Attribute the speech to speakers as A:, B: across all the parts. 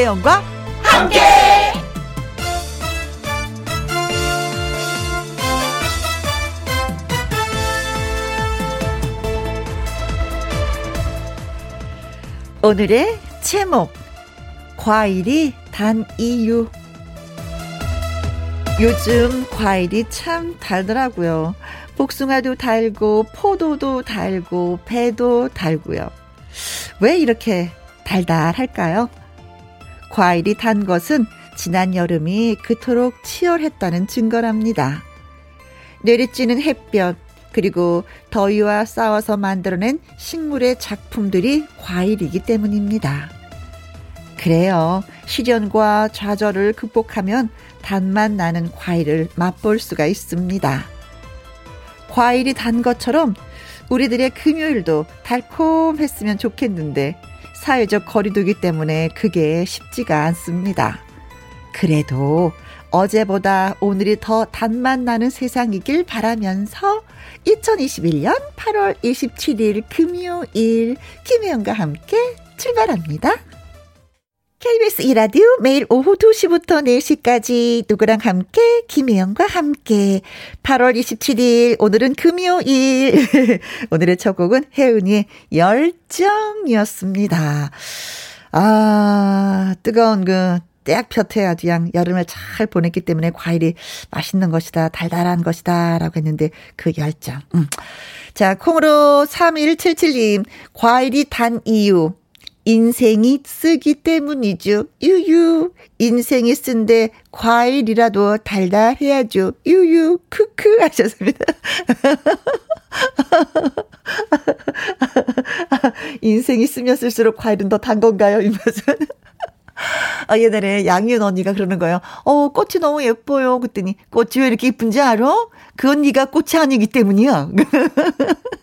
A: 김혜영과 함께. 오늘의 제목 과일이 단 이유 요즘 과일이 참 달더라고요. 복숭아도 달고 포도도 달고 배도 달고요. 왜 이렇게 달달할까요? 과일이 단 것은 지난 여름이 그토록 치열했다는 증거랍니다. 내리쬐는 햇볕, 그리고 더위와 싸워서 만들어낸 식물의 작품들이 과일이기 때문입니다. 그래요. 시련과 좌절을 극복하면 단맛 나는 과일을 맛볼 수가 있습니다. 과일이 단 것처럼 우리들의 금요일도 달콤했으면 좋겠는데 사회적 거리두기 때문에 그게 쉽지가 않습니다. 그래도 어제보다 오늘이 더 단맛 나는 세상이길 바라면서 2021년 8월 27일 금요일 김혜영과 함께 출발합니다. KBS 이라디오 매일 오후 2시부터 4시까지 누구랑 함께 김혜영과 함께 8월 27일 오늘은 금요일 오늘의 첫 곡은 혜은이의 열정이었습니다. 아 뜨거운 그 떼약볕에 아주 양 여름을 잘 보냈기 때문에 과일이 맛있는 것이다, 달달한 것이다, 라고 했는데 그 열정. 음. 자, 콩으로 3177님, 과일이 단 이유. 인생이 쓰기 때문이죠. 유유. 인생이 쓴데 과일이라도 달달해야죠. 유유. 크크 하셨습니다. 인생이 쓰면 쓸수록 과일은 더 단 건가요? 이 말씀. 아, 옛날에 양희은 언니가 그러는 거예요. 어, 꽃이 너무 예뻐요. 그랬더니, 꽃이 왜 이렇게 예쁜지 알아? 그 언니가 꽃이 아니기 때문이야.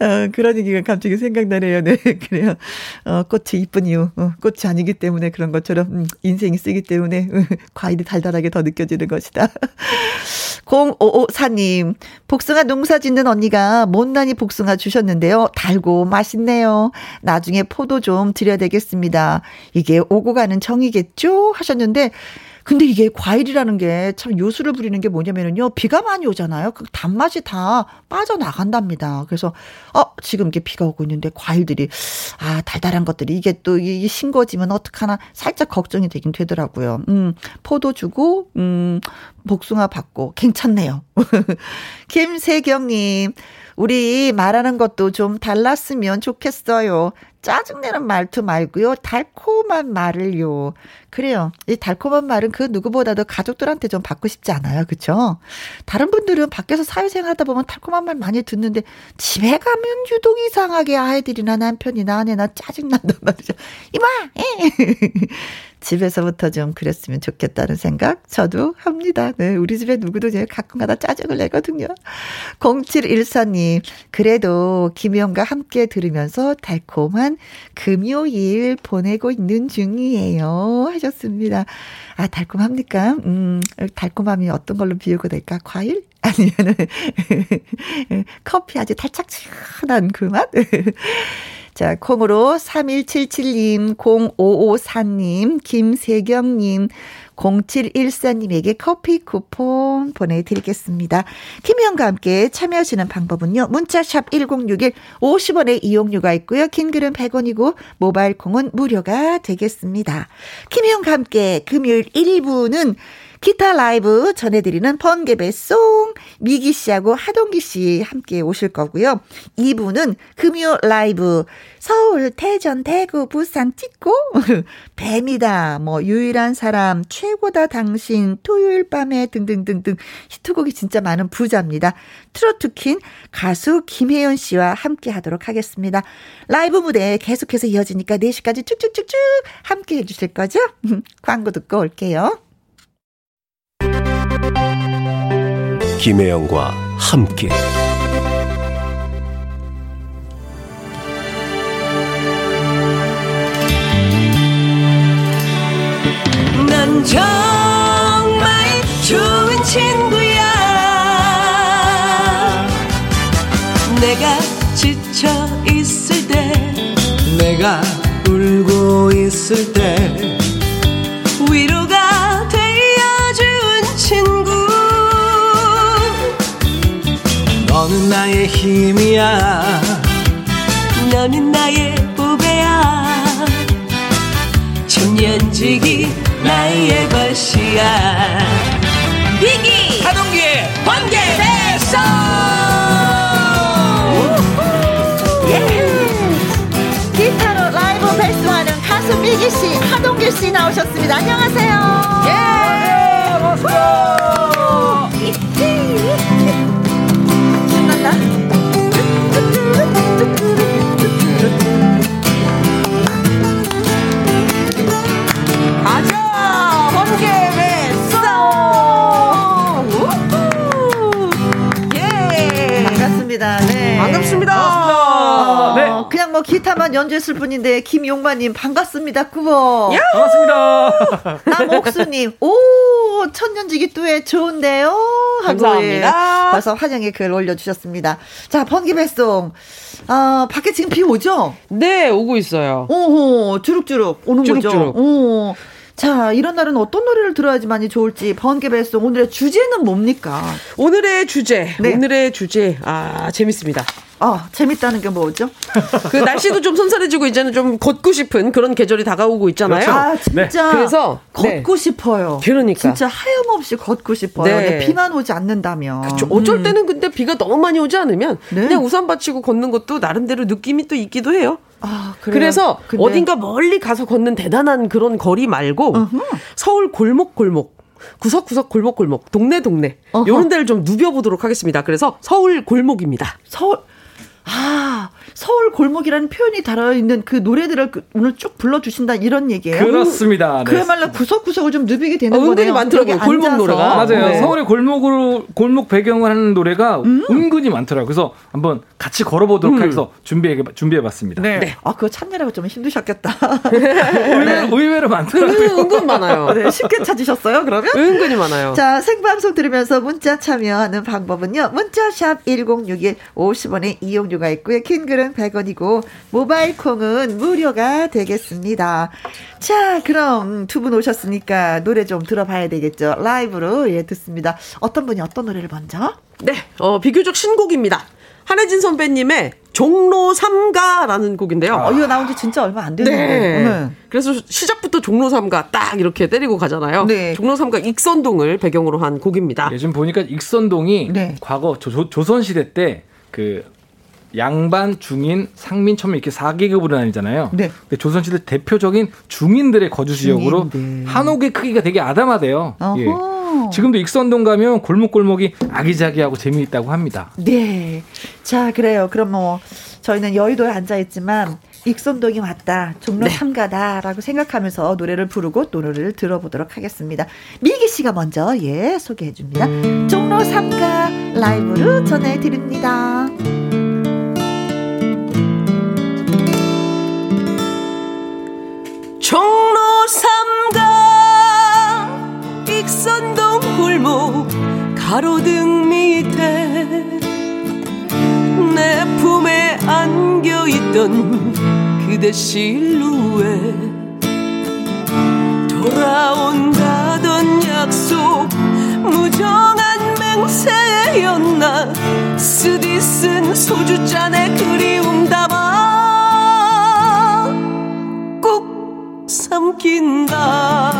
A: 어, 그런 얘기가 갑자기 생각나네요. 네, 그래요. 어, 꽃이 이쁜 이유, 어, 꽃이 아니기 때문에 그런 것처럼, 음, 인생이 쓰기 때문에, 음, 과일이 달달하게 더 느껴지는 것이다. 0554님, 복숭아 농사 짓는 언니가 못난이 복숭아 주셨는데요. 달고 맛있네요. 나중에 포도 좀 드려야 되겠습니다. 이게 오고 가는 정이겠죠? 하셨는데, 근데 이게 과일이라는 게 참 요술을 부리는 게 뭐냐면은요. 비가 많이 오잖아요. 그 단맛이 다 빠져나간답니다. 그래서 어, 지금 이게 비가 오고 있는데 과일들이 아, 달달한 것들이 이게 또이 싱거지면 어떡하나 살짝 걱정이 되긴 되더라고요. 음, 포도 주고 음, 복숭아 받고 괜찮네요. 김세경님, 우리 말하는 것도 좀 달랐으면 좋겠어요. 짜증내는 말투 말고요. 달콤한 말을요. 그래요. 이 달콤한 말은 그 누구보다도 가족들한테 좀 받고 싶지 않아요. 그쵸? 다른 분들은 밖에서 사회생활 하다 보면 달콤한 말 많이 듣는데 집에 가면 유독 이상하게 아이들이나 남편이나 아내나 짜증난단 말이죠. 이마! 집에서부터 좀 그랬으면 좋겠다는 생각 저도 합니다. 네, 우리 집에 누구도 가끔가다 짜증을 내거든요. 0714님, 그래도 김영과 함께 들으면서 달콤한 금요일 보내고 있는 중이에요. 하셨습니다. 아, 달콤합니까? 음, 달콤함이 어떤 걸로 비유가 될까? 과일? 아니면은, 커피 아주 달짝지근한 그 맛? 자, 콩으로 3177님, 0554님, 김세경님, 0714님에게 커피 쿠폰 보내드리겠습니다. 김희영과 함께 참여하시는 방법은요. 문자샵 1061 50원의 이용료가 있고요. 긴 글은 100원이고 모바일 콩은 무료가 되겠습니다. 김희영과 함께 금요일 1부는 기타 라이브 전해드리는 번개배 송 미기 씨하고 하동기 씨 함께 오실 거고요. 2부는 금요 라이브 서울, 대전, 대구, 부산 찍고 뱀이다, 뭐 유일한 사람, 최고다 당신, 토요일 밤에 등등등등 히트곡이 진짜 많은 부자입니다. 트로트 퀸 가수 김혜연 씨와 함께 하도록 하겠습니다. 라이브 무대 계속해서 이어지니까 4시까지 쭉쭉쭉쭉 함께 해주실 거죠? 광고 듣고 올게요.
B: 김혜영과 함께. 난 정말 좋은 친구야. 내가 지쳐 있을 때 내가 울고 있을
C: 때 나의 힘이야. 너는 나의 후배야. 천년지기 나의 것이야. 비기! 하동기의 번개! 배송
A: 기타로 라이브 발송하는 가수 미기 씨, 하동길 씨 나오셨습니다. 안녕하세요. 예, 반 네.
D: 반갑습니다.
A: 어,
D: 네.
A: 그냥 뭐 기타만 연주했을 뿐인데 김용마님 반갑습니다. 꾸버.
D: 반갑습니다.
A: 남옥수님, 오 천년지기 뚜에 좋은데요.
D: 감사합니다.
A: 예, 벌써 환영의 글 올려주셨습니다. 자 번개배송. 아 밖에 지금 비 오죠?
D: 네, 오고 있어요.
A: 오호 주룩주룩 오는
D: 주룩주룩.
A: 거죠. 오. 자 이런 날은 어떤 노래를 들어야지만이 좋을지 번개배송 오늘의 주제는 뭡니까?
D: 오늘의 주제,
A: 네.
D: 오늘의 주제, 아, 재밌습니다.
A: 아 재밌다는 게 뭐죠?
D: 그 날씨도 좀 선선해지고 이제는 좀 걷고 싶은 그런 계절이 다가오고 있잖아요.
C: 그렇죠.
A: 아 진짜
D: 그래서,
A: 걷고 싶어요.
D: 그러니까.
A: 진짜 하염없이 걷고 싶어요.
D: 네.
A: 비만 오지 않는다면.
D: 저 어쩔 때는 근데 비가 너무 많이 오지 않으면
A: 네.
D: 그냥 우산 받치고 걷는 것도 나름대로 느낌이 또 있기도 해요.
A: 아, 그래요?
D: 그래서
A: 근데-
D: 어딘가 멀리 가서 걷는 대단한 그런 거리 말고 서울 골목골목 구석구석 골목골목 동네 동네
A: 어허.
D: 요런 데를 좀 누벼보도록 하겠습니다. 그래서 서울 골목입니다.
A: 서울 아 서울 골목이라는 표현이 달아있는 그 노래들을 그 오늘 쭉 불러주신다 이런 얘기예요.
E: 그렇습니다. 네.
A: 그야말로 구석구석을 좀 누비게 되는
D: 어, 은근히
A: 거네요.
D: 많더라고요. 골목. 노래가.
E: 맞아요.
D: 네.
E: 서울의 골목으로 골목 배경을 하는 노래가
A: 음.
E: 은근히 많더라고요. 그래서 한번 같이 걸어보도록
D: 음.
E: 해서 준비해 준비해봤습니다.
A: 네. 아 그거 찾느라고 좀 힘드셨겠다.
E: 의외로, 의외로 많더라고요.
D: 은근 많아요.
A: 네, 쉽게 찾으셨어요 그러면?
D: 은근히 많아요.
A: 자, 생방송 들으면서 문자 참여하는 방법은요. 문자샵 1061 50원의 이용료 가 있고요. 긴 글은 100원이고 모바일 콩은 무료가 되겠습니다. 자, 그럼 두 분 오셨으니까 노래 좀 들어봐야 되겠죠. 라이브로 예, 듣습니다. 어떤 분이 어떤 노래를 먼저?
D: 네, 어, 비교적 신곡입니다. 한혜진 선배님의 종로 삼가라는 곡인데요.
A: 어, 이거 나온 지 진짜 얼마 안 됐는데.
D: 네.
A: 네.
D: 그래서 시작부터 종로 삼가 딱 이렇게 때리고 가잖아요.
A: 네.
D: 종로 삼가 익선동을 배경으로 한 곡입니다.
E: 요즘 보니까 익선동이
A: 네.
E: 과거 조, 선 시대 때그 양반, 중인, 상민, 천민 이렇게 4계급으로 나뉘잖아요.
A: 네.
E: 근데 조선 시대 대표적인 중인들의 거주 지역으로
A: 중인들.
E: 한옥의 크기가 되게 아담하대요. 예.
A: 어허.
E: 지금도 익선동 가면 골목골목이 아기자기하고 재미있다고 합니다.
A: 네. 자, 그래요. 그럼 뭐 저희는 여의도에 앉아 있지만 익선동이 맞다. 종로
D: 네.
A: 삼가다라고 생각하면서 노래를 부르고 또 노래를 들어보도록 하겠습니다. 미기 씨가 먼저 예, 소개해 줍니다. 종로 삼가 라이브로 전해 드립니다.
C: 가로등 밑에 내 품에 안겨 있던 그대 실루엣. 돌아온다던 약속 무정한 맹세였나? 쓰디쓴 소주잔에 그리움 담아 꾹 삼킨다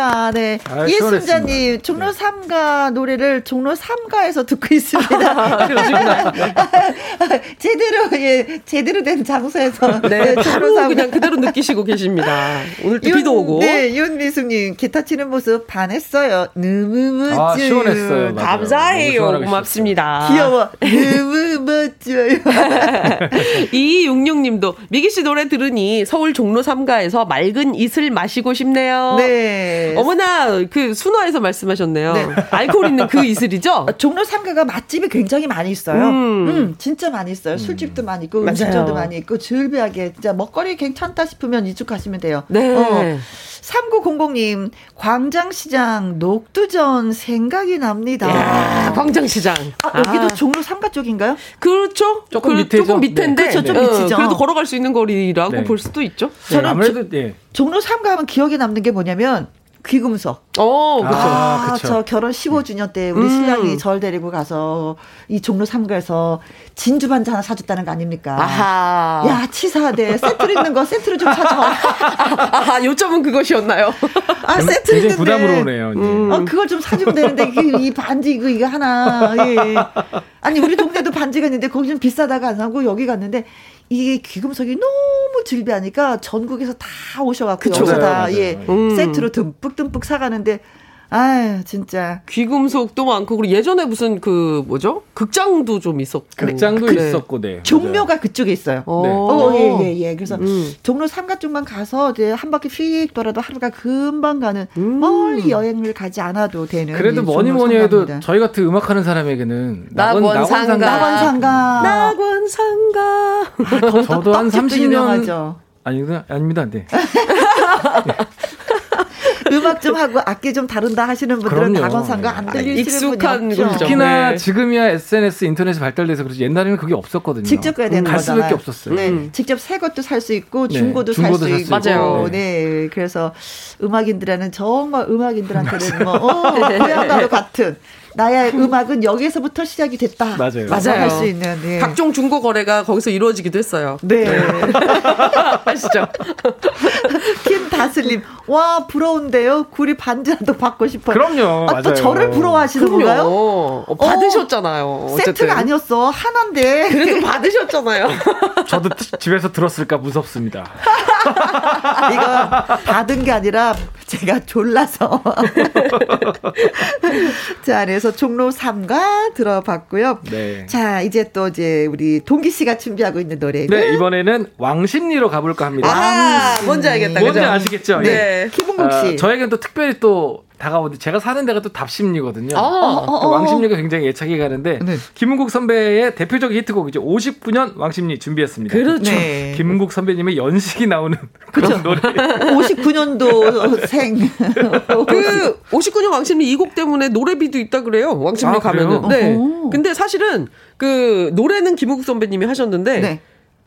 A: 3가, 네.
F: 아,
A: 예순자님,
F: 시원했습니다.
A: 종로 3가 노래를 종로 3가에서 듣고 있습니다.
C: 그러시구나.
A: 제대로, 예, 제대로 된 장소에서.
C: 네,
A: 종로
C: 바로
A: 3가.
C: 그냥 그대로 느끼시고 계십니다. 오늘 또 비도 오고.
A: 네, 윤미숙님, 기타 치는 모습 반했어요. 너무 멋져요.
F: 아, 시원했어요. 맞아요.
C: 감사해요. 고맙습니다.
A: 귀여워. 너무 멋져요.
C: 이육육님도 미기 씨 노래 들으니 서울 종로 3가에서 맑은 이슬 마시고 싶네요.
A: 네.
C: 어머나 그 순화에서 말씀하셨네요.
A: 네.
C: 알코올 있는 그 이슬이죠?
A: 어, 종로 3가가 맛집이 굉장히 많이 있어요.
C: 음.
A: 음, 진짜 많이 있어요. 술집도 많이 있고,
C: 맞아요.
A: 음식점도 많이 있고, 즐비하게, 진짜 먹거리 괜찮다 싶으면 이쪽 가시면 돼요.
C: 네.
A: 어. 3900님, 광장시장 녹두전 생각이 납니다.
C: 야, 광장시장.
A: 아, 여기도 종로 3가 쪽인가요?
C: 그렇죠.
F: 조금
C: 그,
F: 밑에죠.
C: 조금 밑인데.
A: 네. 그렇죠, 좀
C: 어,
A: 밑이죠.
C: 그래도 걸어갈 수 있는 거리라고
F: 네.
C: 볼 수도 있죠.
F: 네,
A: 저는
F: 아무래도 예.
A: 종로 3가 하면 기억에 남는 게 뭐냐면, 귀금속.
C: 어, 그렇죠.
F: 아,
A: 아. 저 결혼 15주년 때 우리
C: 음.
A: 신랑이 절 데리고 가서 이 종로 3가에서 진주 반지 하나 사줬다는 거 아닙니까?
C: 아하.
A: 야, 치사하대. 세트로 있는 거 세트로 좀 사줘.
C: 아하, 요점은 그것이었나요?
A: 아, 세트
F: 굉장히
A: 있는데.
F: 부담으로 오네요. 이제.
C: 음.
A: 어, 그걸 좀 사주면 되는데, 그, 이 반지, 이거, 이거 하나, 예. 아니, 우리 동네도 반지가 있는데, 거기 좀 비싸다가 안 사고, 여기 갔는데, 이게 귀금속이 너무 즐비하니까, 전국에서 다 오셔갖고. 여기서 다,
F: 맞아요,
A: 예,
F: 맞아요.
C: 음.
A: 세트로 듬뿍듬뿍 사가는데, 아유, 진짜.
C: 귀금속도 많고 그리고 예전에 무슨 그 뭐죠? 극장도 좀 있었고.
F: 극장도
C: 그래.
F: 있었고, 네.
A: 종묘가 그쪽에 있어요.
C: 어,
F: 네.
A: 어, 예, 예, 예. 그래서
C: 음.
A: 종로 3가 쪽만 가서 이제 한 바퀴 휙 돌아도 하루가 금방 가는
C: 음.
A: 멀리 여행을 가지 않아도 되는.
F: 그래도
A: 이
F: 뭐니 뭐니 해도. 저희 같은 음악하는 사람에게는
C: 낙원상가.
A: 낙원상가.
C: 낙원상가.
F: 저도 한
A: 떡집도
F: 30년
A: 유명하죠.
F: 아니 아닙니다. 네.
A: 음악 좀 하고 악기 좀 다룬다 하시는 분들은. 낙원상가 안 들리시는
C: 익숙한
A: 분이 없죠.
C: 거죠.
F: 특히나
C: 네.
F: 지금이야 SNS 인터넷이 발달돼서 그렇지 옛날에는 그게 없었거든요.
A: 직접 가야 되는
F: 갈
A: 거잖아요.
F: 수밖에 없었어요.
A: 네,
C: 음.
A: 직접 새 것도 살 수 있고
F: 네,
A: 중고도 수
F: 살수
C: 있고. 맞아요.
A: 네, 그래서 음악인들한테는 정말 음악인들한테는 뭐 어, 고향가루 같은 나의 음악은 여기에서부터 시작이 됐다.
F: 맞아요.
C: 맞아요.
A: 할 수 있는. 네.
C: 각종 중고 거래가 거기서 이루어지기도 했어요.
A: 네.
C: 아시죠?
A: 김다슬님, 와 부러운데요. 구리 반지라도 받고 싶어요.
F: 그럼요.
A: 아, 또
F: 맞아요.
A: 저를 부러워하시는
C: 그럼요.
A: 건가요?
C: 어, 받으셨잖아요. 어쨌든.
A: 세트가 아니었어. 하나인데.
C: 그래도 받으셨잖아요.
F: 저도 트- 집에서 들었을까 무섭습니다.
A: 이거 받은 게 아니라 제가 졸라서. 자, 그래서 종로 3가 들어봤고요.
F: 네.
A: 자, 이제 또 이제 우리 동기 씨가 준비하고 있는 노래.
F: 네, 이번에는 왕십리로 가볼까 합니다.
C: 아, 뭔지 알겠다.
F: 뭔지
C: 그죠?
F: 아시겠죠?
C: 네.
F: 예.
A: 김은국 씨.
F: 어, 저에겐 또 특별히 또 다가오는데 제가 사는 데가 또 답심리거든요.
C: 아,
A: 어, 어.
F: 왕십리가 굉장히 애착이 가는데
A: 네.
F: 김은국 선배의 대표적인 히트곡이죠. 59년 왕십리 준비했습니다.
C: 그렇죠.
A: 네.
F: 김은국 선배님의 연식이 나오는 그런 노래.
A: 59년도 생.
C: 그 59년 왕십리 이 곡 때문에 노래비도 있다 그래요. 왕십리
F: 아,
C: 가면은.
F: 그래요?
C: 네.
A: 어허.
C: 근데 사실은 그 노래는 김우국 선배님이 하셨는데
A: 네.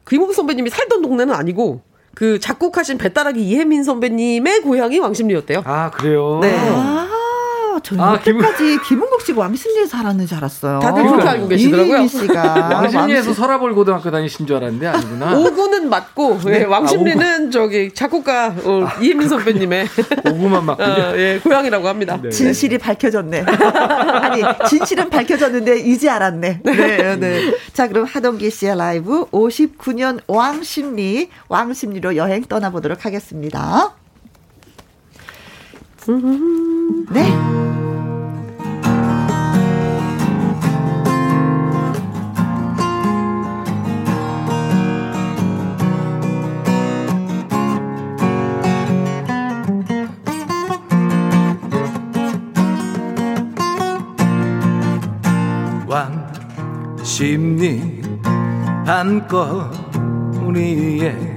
C: 김우국 선배님이 살던 동네는 아니고 그 작곡하신 배따라기 이혜민 선배님의 고향이 왕십리였대요.
F: 아 그래요.
C: 네.
A: 아, 저는
F: 아,
A: 여태까지 김은국 씨가 왕십리에서 살았는 줄 알았어요.
C: 다들 그렇게 알고 계시더라고요.
A: 씨가.
F: 왕십리에서
A: 왕십-
F: 서라볼 고등학교 다니신 줄 알았는데 아니구나.
C: 오구는 맞고 예,
F: 아,
C: 왕십리는 저기 작곡가 어, 이혜민 선배님의
F: 오구만 맞군요.
C: 어, 예, 고향이라고 합니다.
F: 네.
A: 진실이 밝혀졌네. 아니, 진실은 밝혀졌는데 이제 알았네. 네, 네. 자, 그럼 하동기 씨의 라이브 59년 왕십리, 왕십리로 여행 떠나보도록 하겠습니다. 음. 네.
E: 왕십리 한꺼 우리의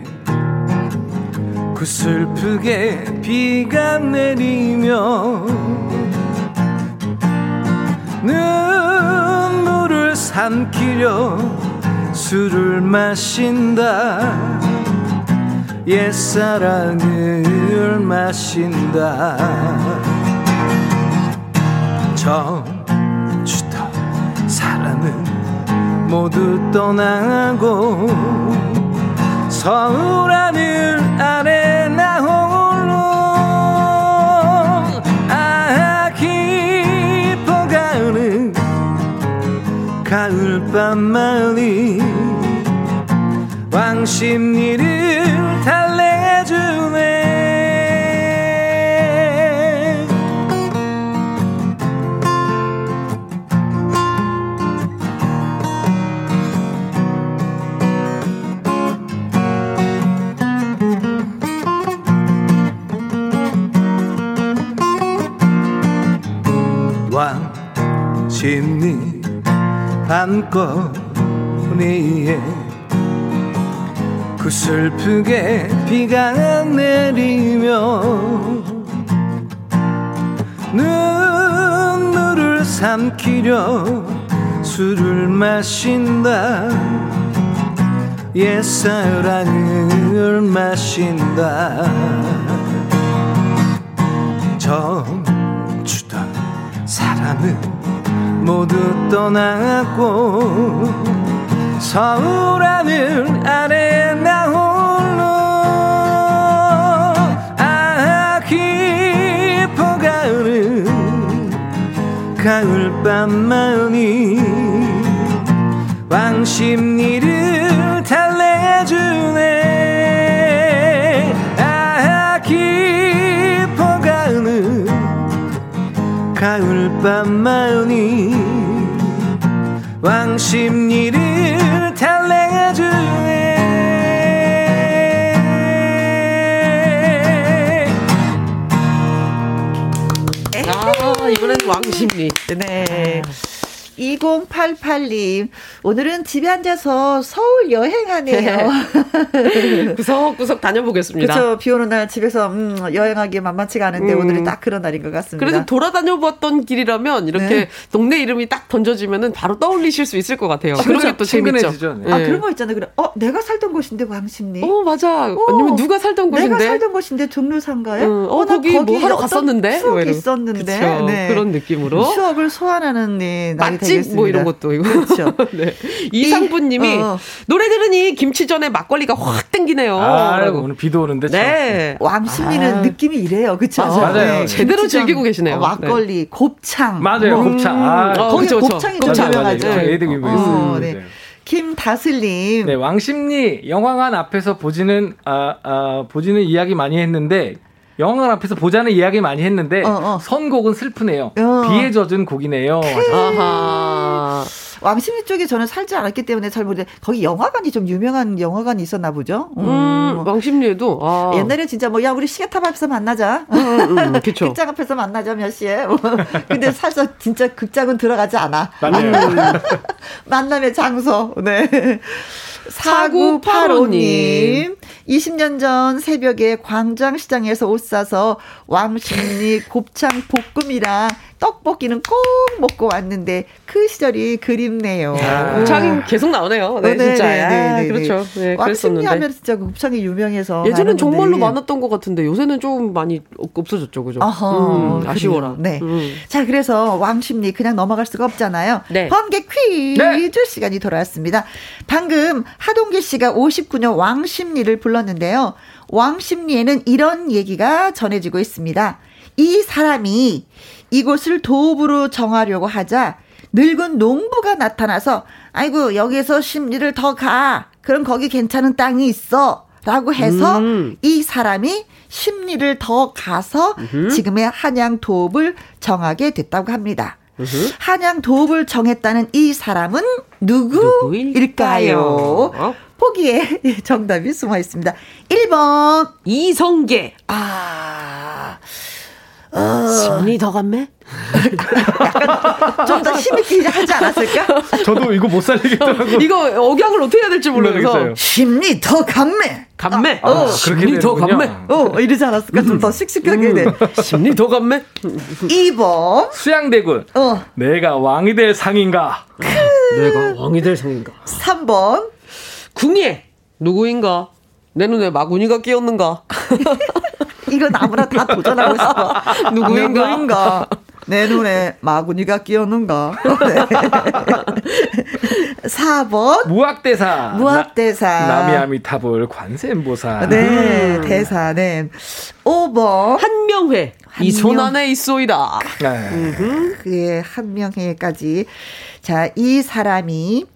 E: 그 슬프게 비가 내리며 눈물을 삼키려 술을 마신다. 옛사랑을 마신다. 저주다 사랑은 모두 떠나고 서울 하늘 아래 나 홀로 아 깊어가는 가을밤만이 왕십리를 달래주네 왕십리 밤거리에 그 슬프게 비가 내리며 눈물을 삼키려 술을 마신다. 옛사랑을 마신다. 저주던 사람은 모두 떠났고 서울 하늘 아래 나 홀로 아 깊어 가는 가을밤만이 왕십리를 달래주네 가을밤만이 왕십리를 달래주네
C: 아, 이번엔 왕십리.
A: 네. 2088님, 오늘은 집에 앉아서 서울 여행하네요.
C: 구석구석 다녀보겠습니다.
A: 그렇죠. 비 오는 날 집에서 음, 여행하기 만만치가 않은데
C: 음.
A: 오늘이 딱 그런 날인 것 같습니다.
C: 그래도 돌아다녀 봤던 길이라면 이렇게
A: 네.
C: 동네 이름이 딱 던져지면은 바로 떠올리실 수 있을 것 같아요. 그런 게또 재밌죠.
F: 네.
A: 아,
C: 예.
A: 그런 거 있잖아요. 그래. 어, 내가 살던 곳인데 왕십리.
C: 어, 맞아.
A: 어,
C: 아니면 누가 살던 곳인데.
A: 내가 살던 곳인데 종로상가에.
C: 응, 어,
A: 나
C: 거기 뭐 하러 갔었는데? 뭐
A: 추억이. 있었는데.
C: 그쵸.
A: 네.
C: 그런 느낌으로.
A: 추억을 소환하는 네, 날이
C: 맛집. 뭐 이런 것도 이거.
A: 그렇죠.
C: 네. 이상부님이
A: 어.
C: 노래 들으니 김치전에 막걸리가 확 땡기네요.
F: 아,
C: 라고.
F: 오늘 비도 오는데 참.
C: 네.
A: 왕십리는
C: 아.
A: 느낌이 이래요. 그쵸? 네.
C: 맞아요.
F: 맞아요.
C: 제대로
A: 김치전,
C: 즐기고 계시네요.
A: 어, 막걸리, 곱창.
F: 맞아요.
A: 뭐,
F: 곱창. 아,
C: 어,
A: 거기
C: 그쵸.
A: 곱창이
C: 곱창.
A: 좀 유명하죠. 어,
F: 습
A: 네.
F: 니다
A: 김다슬님.
F: 네, 왕십리 영화관 앞에서 보지는 아, 아 보지는 이야기 많이 했는데 영화관 앞에서 보자는 이야기 많이 했는데
A: 어, 어.
F: 선곡은 슬프네요.
A: 어.
F: 비에 젖은 곡이네요.
C: 아하.
A: 왕십리 쪽에 저는 살지 않았기 때문에 잘 모르는데 거기 영화관이 좀 유명한 영화관이 있었나 보죠.
C: 음, 왕십리에도. 아.
A: 옛날에 진짜 뭐 야 우리 시계탑 앞에서 만나자.
C: 음, 음, 그쵸.
A: 극장 앞에서 만나자 몇 시에. 근데 살짝 진짜 극장은 들어가지 않아. 만남의 장소. 네.
C: 4985
A: 4985님. 20년 전 새벽에 광장시장에서 옷 사서 왕십리 곱창 볶음이랑 떡볶이는 꼭 먹고 왔는데 그 시절이 그립네요.
F: 야.
C: 곱창이 계속 나오네요. 네,
A: 어, 네,
C: 진짜.
A: 네,
C: 아,
A: 네, 네,
C: 그렇죠. 네,
A: 왕십리
C: 그랬었는데.
A: 하면 진짜 그 곱창이 유명해서.
C: 예전엔 정말로. 많았던 것 같은데 요새는 좀 많이 없- 없어졌죠, 그죠?
A: 어허,
C: 음, 아쉬워라.
A: 네.
C: 음.
A: 자, 그래서 왕십리 그냥 넘어갈 수가 없잖아요.
C: 네.
A: 번개 퀴즈
F: 네.
A: 시간이 돌아왔습니다. 방금 하동기 씨가 59년 왕십리를 불렀는데요. 왕십리에는 이런 얘기가 전해지고 있습니다. 이 사람이 이곳을 도읍으로 정하려고 하자 늙은 농부가 나타나서 아이고 여기서 십리를 더 가. 그럼 거기 괜찮은 땅이 있어. 라고 해서
C: 음.
A: 이 사람이 십리를 더 가서 지금의 한양 도읍을 정하게 됐다고 합니다. 한양 도읍을 정했다는 이 사람은 누구일까요? 보기에 정답이 숨어 있습니다. 1번.
C: 이성계.
A: 아.
C: 심리 더 감매?
A: 좀더 힘있게 하지 않았을까?
E: 저도 이거 못 살리겠더라고요.
G: 이거 억양을 어떻게 해야 될지 몰라서.
E: 모르겠어요.
A: 힘이 더 감매.
G: 감매.
A: 아, 어.
G: 심리 더. 감매.
A: 어, 이러지 않았을까? 좀 더 씩씩하게 돼.
G: 심리 더 감매.
A: 2번.
E: 수양대군.
A: 어,
E: 내가 왕이 될 상인가?
G: 내가 왕이 될 상인가.
A: 3번.
G: 궁예. 누구인가? 내 눈에 마구니가 끼었는가?
A: 이거 아무나 다 도전하고 싶어.
G: 누구인가?
A: 누구인가? 내 눈에 마구니가 끼었는가? 네. 4번.
E: 무학대사.
A: 무학대사.
E: 나, 나미아미타불 관세음보살.
A: 네, 대사, 네. 5번.
G: 한명회. 이손
A: 한명-
G: 안에 있소이다.
E: 네.
A: 그의 한 명회까지. 자, 이 사람이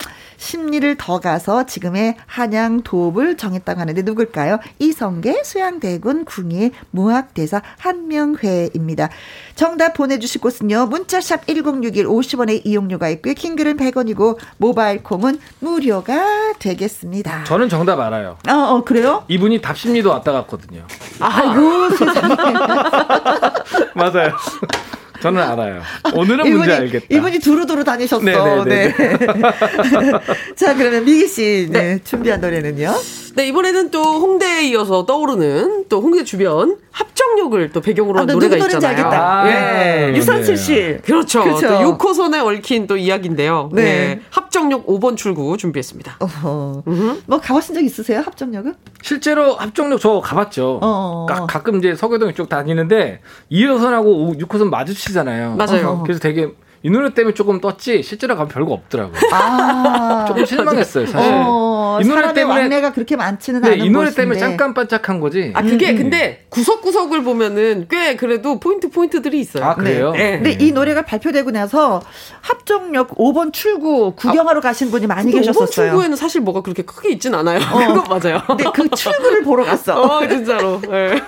A: 심리를 더 가서 지금의 한양 도읍을 정했다고 하는데 누굴까요? 이성계 수양대군 궁예 무학대사 한명회입니다. 정답 보내주실 곳은요. 문자샵 1061 50원의 이용료가 있고요. 킹글은 100원이고 모바일 콩은 무료가 되겠습니다.
E: 저는 정답 알아요.
A: 어, 어 그래요?
E: 이분이 답심리도 왔다 갔거든요.
A: 아이고 세상에.
E: 맞아요. 저는 알아요. 오늘은 문제 알겠다.
A: 이분이 두루두루 다니셨어.
E: 네, 네, 네.
A: 네. 자, 그러면 미기 씨 네, 준비한 노래는요?
G: 네, 이번에는 또 홍대에 이어서 떠오르는 또 홍대 주변 합정역을 또 배경으로
A: 아, 한나
G: 노래가
A: 누구 노래인지
G: 있잖아요.
A: 알겠다.
E: 아,
A: 예. 유산슬
E: 네.
A: 씨.
G: 그렇죠.
A: 그쵸.
G: 또 6호선에 얽힌 또 이야기인데요.
A: 네.
G: 네. 합정역 5번 출구 준비했습니다.
A: 어허. 뭐 가보신 적 있으세요? 합정역은?
E: 실제로 합정역 저 가봤죠.
A: 어.
E: 가, 가끔 이제 서교동 이쪽 다니는데 2호선하고 6호선 마주치 잖아요.
G: 맞아요.
E: 그래서 되게 이 노래 때문에 조금 떴지 실제로 가면 별거 없더라고요.
A: 아.
E: 조금 실망했어요, 사실.
A: 어,
E: 이 노래 때문에
A: 왕래가 그렇게 많지는
E: 네,
A: 않은
E: 이 노래
A: 곳인데.
E: 때문에 깜깜반짝한 거지.
G: 아, 그게
A: 음.
G: 근데 구석구석을 보면은 꽤 그래도 포인트 포인트들이 있어요.
E: 아, 그래요?
G: 네.
A: 근데 이 노래가 발표되고 나서 합정역 5번 출구 구경하러 가신 분이 많이
G: 근데 5번
A: 계셨었어요.
G: 출구에는 사실 뭐가 그렇게 크게 있진 않아요. 그거 맞아요.
A: 근데 그 출구를 보러 갔어.
G: 어, 진짜로. 네.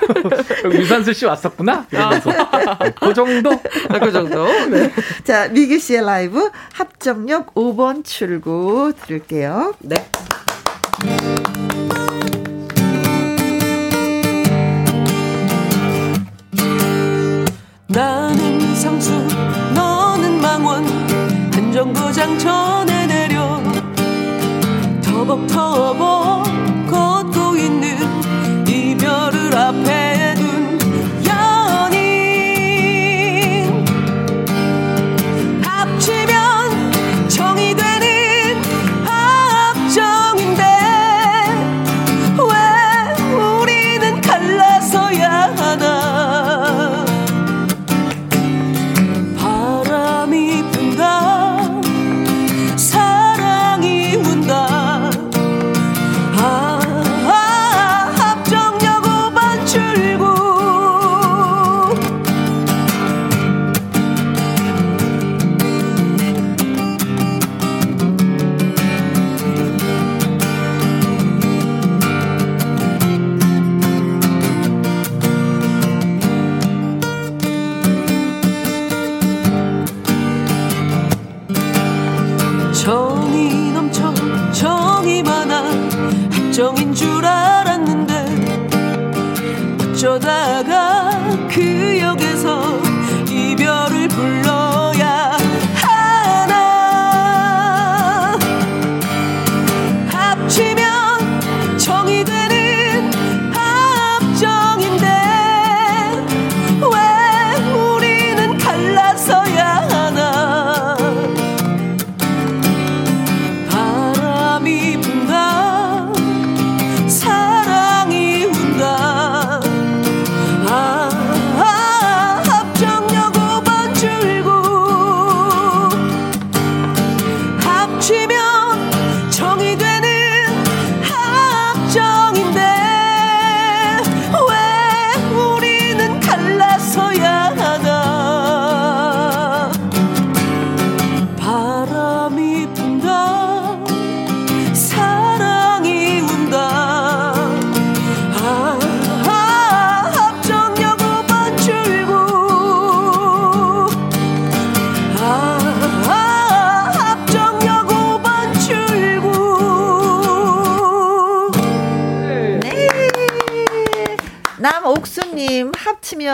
E: 유산슬 씨 왔었구나? 이러면서. 그 정도?
G: 아, 그 정도. 네.
A: 자, 미기 씨의 라이브 합정역 5번 출구 들을게요.
G: 네.
C: 나는 상수 너는 망원 한 정거장 전에 내려 터벅터벅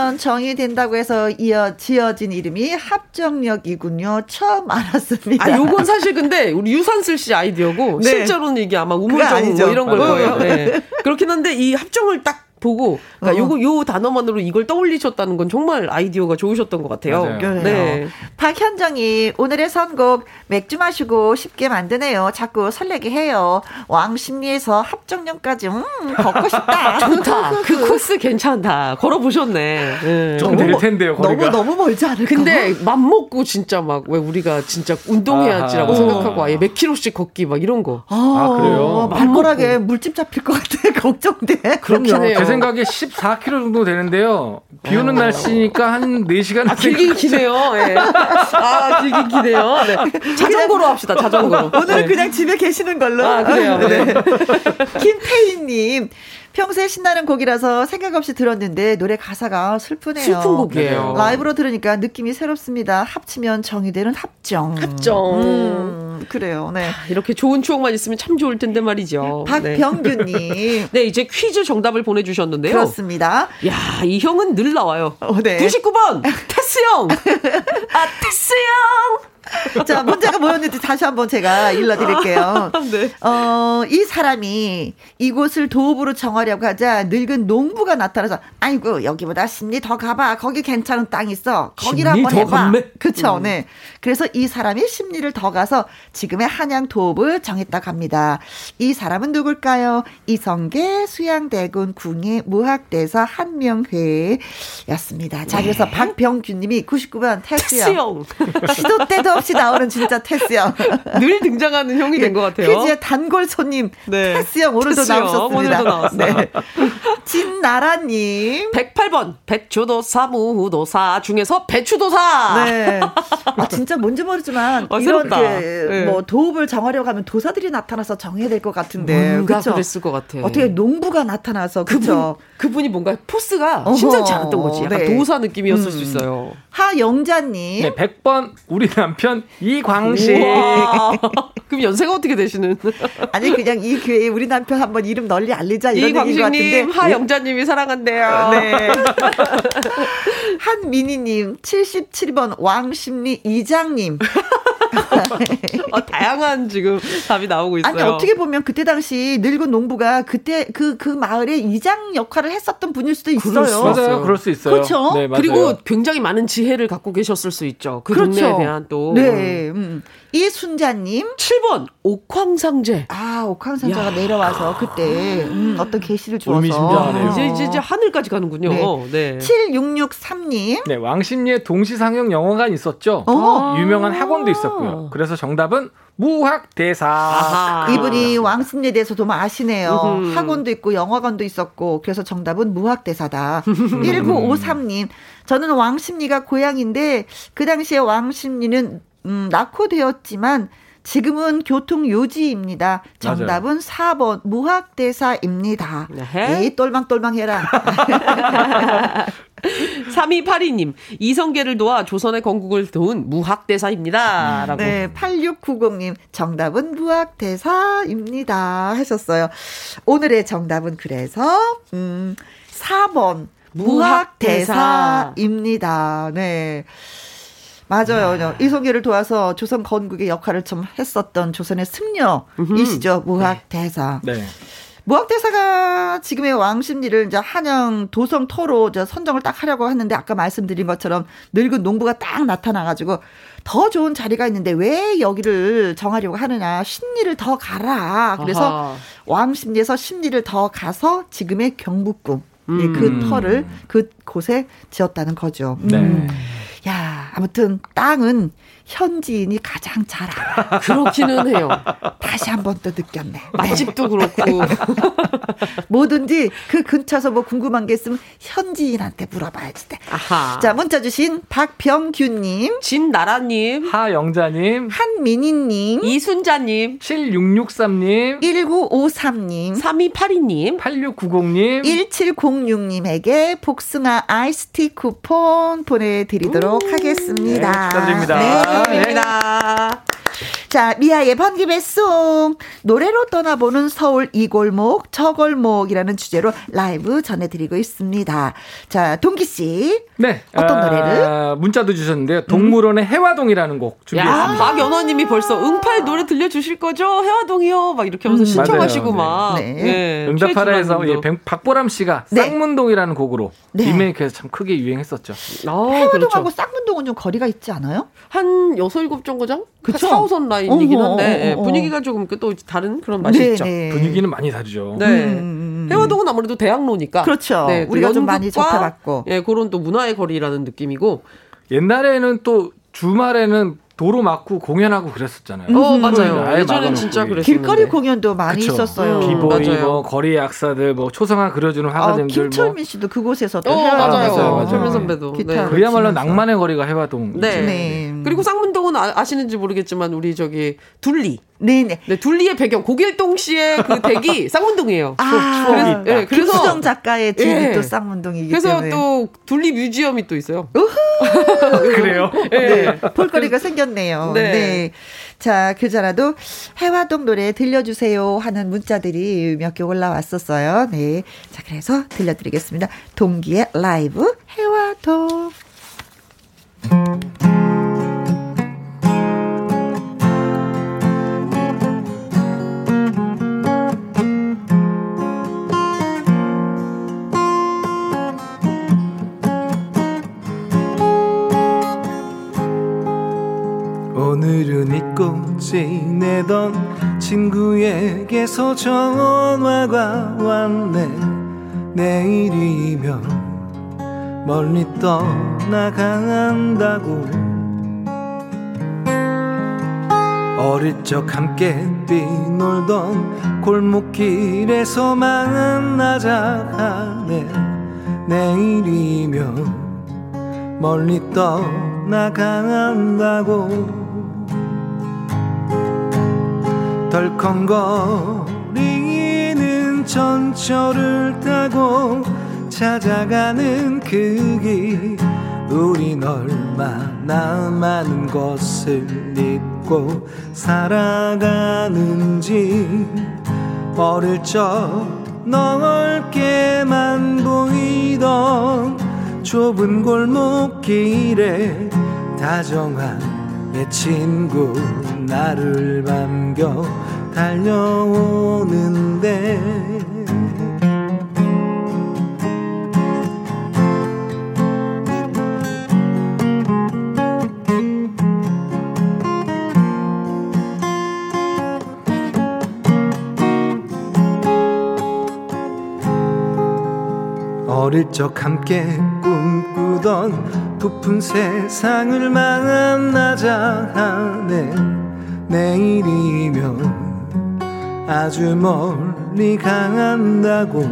C: 합치면 정이
A: 된다고 해서 이어 지어진 이름이 합정역이군요. 처음 알았습니다.
C: 아, 요건 사실 근데 우리 유산슬 씨 아이디어고
A: 네.
C: 실제로는 이게 아마 우물정. 뭐 이런 걸
F: 맞아요.
C: 거예요. 네. 그렇긴 한데 이 합정을 딱 보고 그러니까
A: 어.
C: 요거 요 단어만으로 이걸 떠올리셨다는 건 정말 아이디어가 좋으셨던 것 같아요.
F: 맞아요.
C: 네.
A: 박현정이 오늘의 선곡 맥주 마시고 쉽게 만드네요. 자꾸 설레게 해요. 왕심리에서 합정역까지 음 걷고 싶다.
C: 좋다. 그 코스 괜찮다. 걸어 보셨네. 네.
F: 좀될 텐데요, 거리가.
A: 너무 너무 멀지 않을까?
C: 근데 맘 먹고 진짜 막 왜 우리가 진짜 운동해야지라고
F: 아하.
C: 생각하고 아예 몇 킬로씩 걷기 막 이런 거.
A: 아,
F: 그래요?
A: 발가락에 물집 잡힐 것 같아. 걱정돼.
C: 그렇긴 해요.
F: 제 생각에 14km 정도 되는데요. 비 오는 날씨니까 한 4시간
C: 아, 길긴 기네요. 예. 아, 길긴 기네요. 네. 자전거로 합시다, 자전거로.
A: 오늘은
C: 네.
A: 그냥 집에 계시는 걸로.
C: 아, 그래요? 네.
A: 김태희님. 평소에 신나는 곡이라서 생각 없이 들었는데 노래 가사가 슬프네요.
C: 슬픈 곡이에요.
A: 라이브로 들으니까 느낌이 새롭습니다. 합치면 정이 되는 합정.
C: 합정.
A: 음, 그래요. 네.
C: 이렇게 좋은 추억만 있으면 참 좋을 텐데 말이죠. 네.
A: 박병규님.
C: 네, 이제 퀴즈 정답을 보내주셨는데요.
A: 그렇습니다.
C: 야, 이 형은 늘 나와요.
A: 어, 네.
C: 99번 테스 형. 아, 테스 형.
A: 자, 문제가 뭐였는지 다시 한번 제가 일러드릴게요.
C: 네.
A: 어, 이 사람이 이곳을 도읍으로 정하려고 하자 늙은 농부가 나타나서 아이고 여기보다 심리 더 가봐. 거기 괜찮은 땅 있어. 거기를
C: 심리
A: 한번
C: 더
A: 해봐.
C: 갔네?
A: 그쵸? 네. 그래서 이 사람이 심리를 더 가서 지금의 한양 도읍을 정했다고 합니다. 이 사람은 누굴까요? 이성계 수양대군 궁의 무학대사 한명회였습니다. 자 그래서 박병규님이 99번
C: 테스
A: 테스요.
C: 형.
A: 시도 때도 없이 나오는 진짜 테스요
C: 늘 등장하는 형이 된 것 같아요.
A: 퀴즈의 단골 손님
C: 네.
A: 테스형 오늘도
C: 테스 형,
A: 나오셨습니다.
C: 오늘도 나왔어요.
A: 네. 진나라님.
C: 108번 배추도사 무도사 중에서 배추도사.
A: 네. 아, 진짜 뭔지 모르지만
C: 아,
A: 이런. 그,
C: 네.
A: 뭐 도읍을 정하려고 하면 도사들이 나타나서 정해야 될 것 같은데.
C: 뭔가
A: 그쵸?
C: 그랬을 것 같아.
A: 어떻게 농부가 나타나서
C: 그분,
A: 그죠?
C: 그분이 뭔가 포스가
A: 어허,
C: 심상치 않았던 거지. 약간
A: 네.
C: 도사 느낌이었을
A: 음.
C: 수 있어요.
A: 하영자님.
F: 네, 100번 우리 남편 이광식.
C: 우와. 그럼 연세가 어떻게 되시는?
A: 아니 그냥 이 기회에 우리 남편 한번 이름 널리 알리자 이런 얘기인 것 같은데.
C: 하영자님이 사랑한대요.
A: 네. 한민희님, 77번 왕심리 이장님.
C: 어, 다양한 지금 답이 나오고 있어요.
A: 아니 어떻게 보면 그때 당시 늙은 농부가 그때 그그 마을의 이장 역할을 했었던 분일 수도 있어요.
F: 맞아요. 그럴 수 있어요.
A: 그렇죠.
F: 네, 맞아요.
C: 그리고 굉장히 많은 지혜를 갖고 계셨을 수 있죠. 그
A: 그렇죠.
C: 동네에 대한 또.
A: 네. 음. 이순자님.
C: 7번 옥황상제.
A: 아 옥황상자가
C: 야.
A: 내려와서 그때 음, 어떤 계시를 주어서.
C: 이제 이제, 이제 하늘까지 가는군요. 네.
A: 7663님.
F: 네, 왕십리에 동시상영 영화관 있었죠.
A: 어.
F: 유명한 학원도 있었고요. 그래서 정답은 무학대사.
C: 아하.
A: 이분이 왕십리에 대해서 좀 아시네요.
C: 음흠.
A: 학원도 있고 영화관도 있었고 그래서 정답은 무학대사다. 1953님 저는 왕십리가 고향인데 그 당시에 왕십리는 음, 낙후되었지만 지금은 교통 요지입니다. 정답은 4번 무학대사입니다.
C: 에헤.
A: 에이 똘망똘망 해라.
C: 3282님, 이성계를 도와 조선의 건국을 도운 무학대사입니다. 라고.
A: 네, 8690님 정답은 무학대사입니다 하셨어요. 오늘의 정답은 그래서 음 4번 무학대사입니다. 네. 맞아요. 이성계를 도와서 조선 건국의 역할을 좀 했었던 조선의 승려이시죠. 무학대사.
F: 네.
A: 무학대사가 지금의 왕십리를 이제 한양 도성터로 이제 선정을 딱 하려고 했는데 아까 말씀드린 것처럼 늙은 농부가 딱 나타나가지고 더 좋은 자리가 있는데 왜 여기를 정하려고 하느냐 심리를 더 가라 그래서. 왕십리에서 심리를 더 가서 지금의 경북궁 예,
C: 음.
A: 그 터를 그 곳에 지었다는 거죠.
F: 네.
A: 음. 야 아무튼 땅은 현지인이 가장 잘 알아.
C: 그렇기는 해요.
A: 다시 한 번 또 느꼈네.
C: 맛집도 그렇고.
A: 뭐든지 그 근처에서 뭐 궁금한 게 있으면 현지인한테 물어봐야지 돼.
C: 아하.
A: 자, 문자 주신 박병규님,
C: 진나라님,
F: 하영자님,
A: 한민희님,
C: 이순자님,
F: 7663님,
A: 1953님,
C: 3282님,
F: 8690님,
A: 1706님에게 복숭아 아이스티 쿠폰 보내드리도록 하겠습니다.
F: 네, 축하드립니다.
A: 네.
C: 축하드립니다.
A: 자, 미아의 번개 배송. 노래로 떠나보는 서울 이골목, 저골목이라는 주제로 라이브 전해드리고 있습니다. 자, 동기씨.
F: 네.
A: 어떤
F: 아,
A: 노래를?
F: 문자도 주셨는데요. 동물원의 해화동이라는 곡
C: 야,
F: 준비했습니다.
C: 박연화님이 벌써 응팔 노래 들려주실 거죠? 해화동이요. 막 이렇게 하면서 신청하시고
F: 맞아요.
C: 막.
A: 네.
C: 예,
F: 응답하라에서
C: 최준환
F: 예, 박보람 씨가
A: 네.
F: 쌍문동이라는 곡으로
A: 네.
F: 리메이크해서 참 크게 유행했었죠.
C: 아,
A: 해화동하고
C: 그렇죠.
A: 쌍문동은 좀 거리가 있지 않아요?
C: 한 여섯 일곱 정거장?
A: 그쵸?
C: 4, 5선 라인 이긴
A: 어허,
C: 한데 예,
A: 어허, 어허.
C: 분위기가 조금 그또 다른 그런 맛이
A: 네,
C: 있죠.
A: 네.
F: 분위기는 많이 다르죠.
C: 네.
A: 음.
C: 해화동은 아무래도 대학로니까.
A: 그렇죠.
C: 네, 또
A: 우리가 좀 많이 접해봤고.
C: 예, 그런 또 문화의 거리라는 느낌이고.
F: 옛날에는 또 주말에는 도로 막고 공연하고 그랬었잖아요.
C: 어, 맞아요.
F: 아예
C: 예전엔 진짜. 그랬었는데.
A: 길거리 공연도 많이
F: 그쵸.
A: 있었어요.
C: 음,
F: 비보이,
C: 맞아요.
F: 뭐 거리 약사들, 뭐 초성화 그려주는
A: 아,
F: 화가님들, 뭐
A: 김철민 씨도 그곳에서 또
C: 어, 맞아요.
F: 맞아요, 맞아요.
C: 철민 선배도.
A: 기타
C: 네.
F: 그야말로. 낭만의 거리가 해화동.
C: 네.
A: 네.
C: 그리고 쌍문동은 아, 아시는지 모르겠지만 우리 저기 둘리.
A: 네네.
C: 네, 둘리의 배경 고길동 씨의 그 댁이 쌍문동이에요.
A: 아,
C: 그래서, 예, 그래서
A: 김수정 작가의 집이
C: 예.
A: 또 쌍문동이기
C: 그래서
A: 때문에
C: 또 둘리 뮤지엄이 또 있어요.
F: 그래요?
C: 예.
A: 볼거리가 생겼네요. 네.
C: 네.
A: 자, 그자라도 해화동 노래 들려주세요 하는 문자들이 몇 개 올라왔었어요. 네. 자, 그래서 들려드리겠습니다. 동기의 라이브 해화동.
E: 오늘은 잊고 지내던 친구에게서 전화가 왔네. 내일이면 멀리 떠나간다고. 어릴 적 함께 뛰놀던 골목길에서 만나자 하네. 내일이면 멀리 떠나간다고 덜컹거리는 전철을 타고 찾아가는 그 길. 우린 얼마나 많은 것을 잊고 살아가는지 어릴 적 넓게만 보이던 좁은 골목길에 다정한 내 친구 나를 반겨 달려오는데. 어릴 적 함께 꿈꾸던 부푼 세상을 만나자 하네 내일이면 아주 멀리 간다고.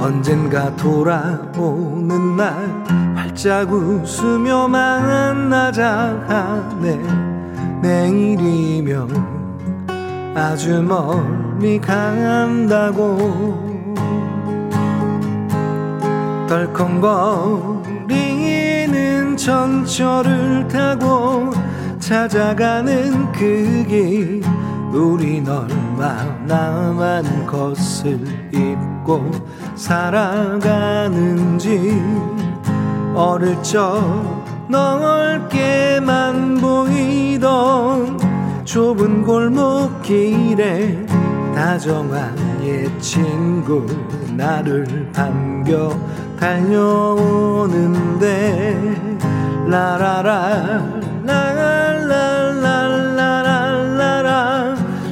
E: 언젠가 돌아오는 날 활짝 웃으며 만나자 하네. 내일이면 아주 멀리 간다고. 덜컹거리는 전철을 타고 찾아가는 그 길. 우린 얼마나 많은 것을 잊고 살아가는지. 어릴 적 넓게만 보이던 좁은 골목길에 다정한 옛 친구 나를 반겨 달려오는데 라라라 라 라라라라라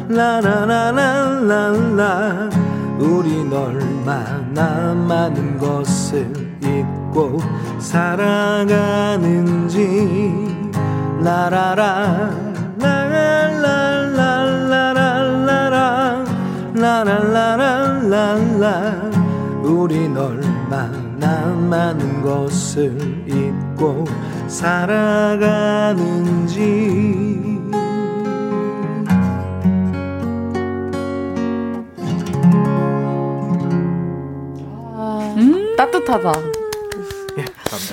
E: 라 라라라라라 우린 얼마나 많은 것을 잊고 살아가는지 라라라 라라라라라라 라라라라라라 우린 얼마나 많은 것을 잊고 살아가는지
C: 따뜻하다.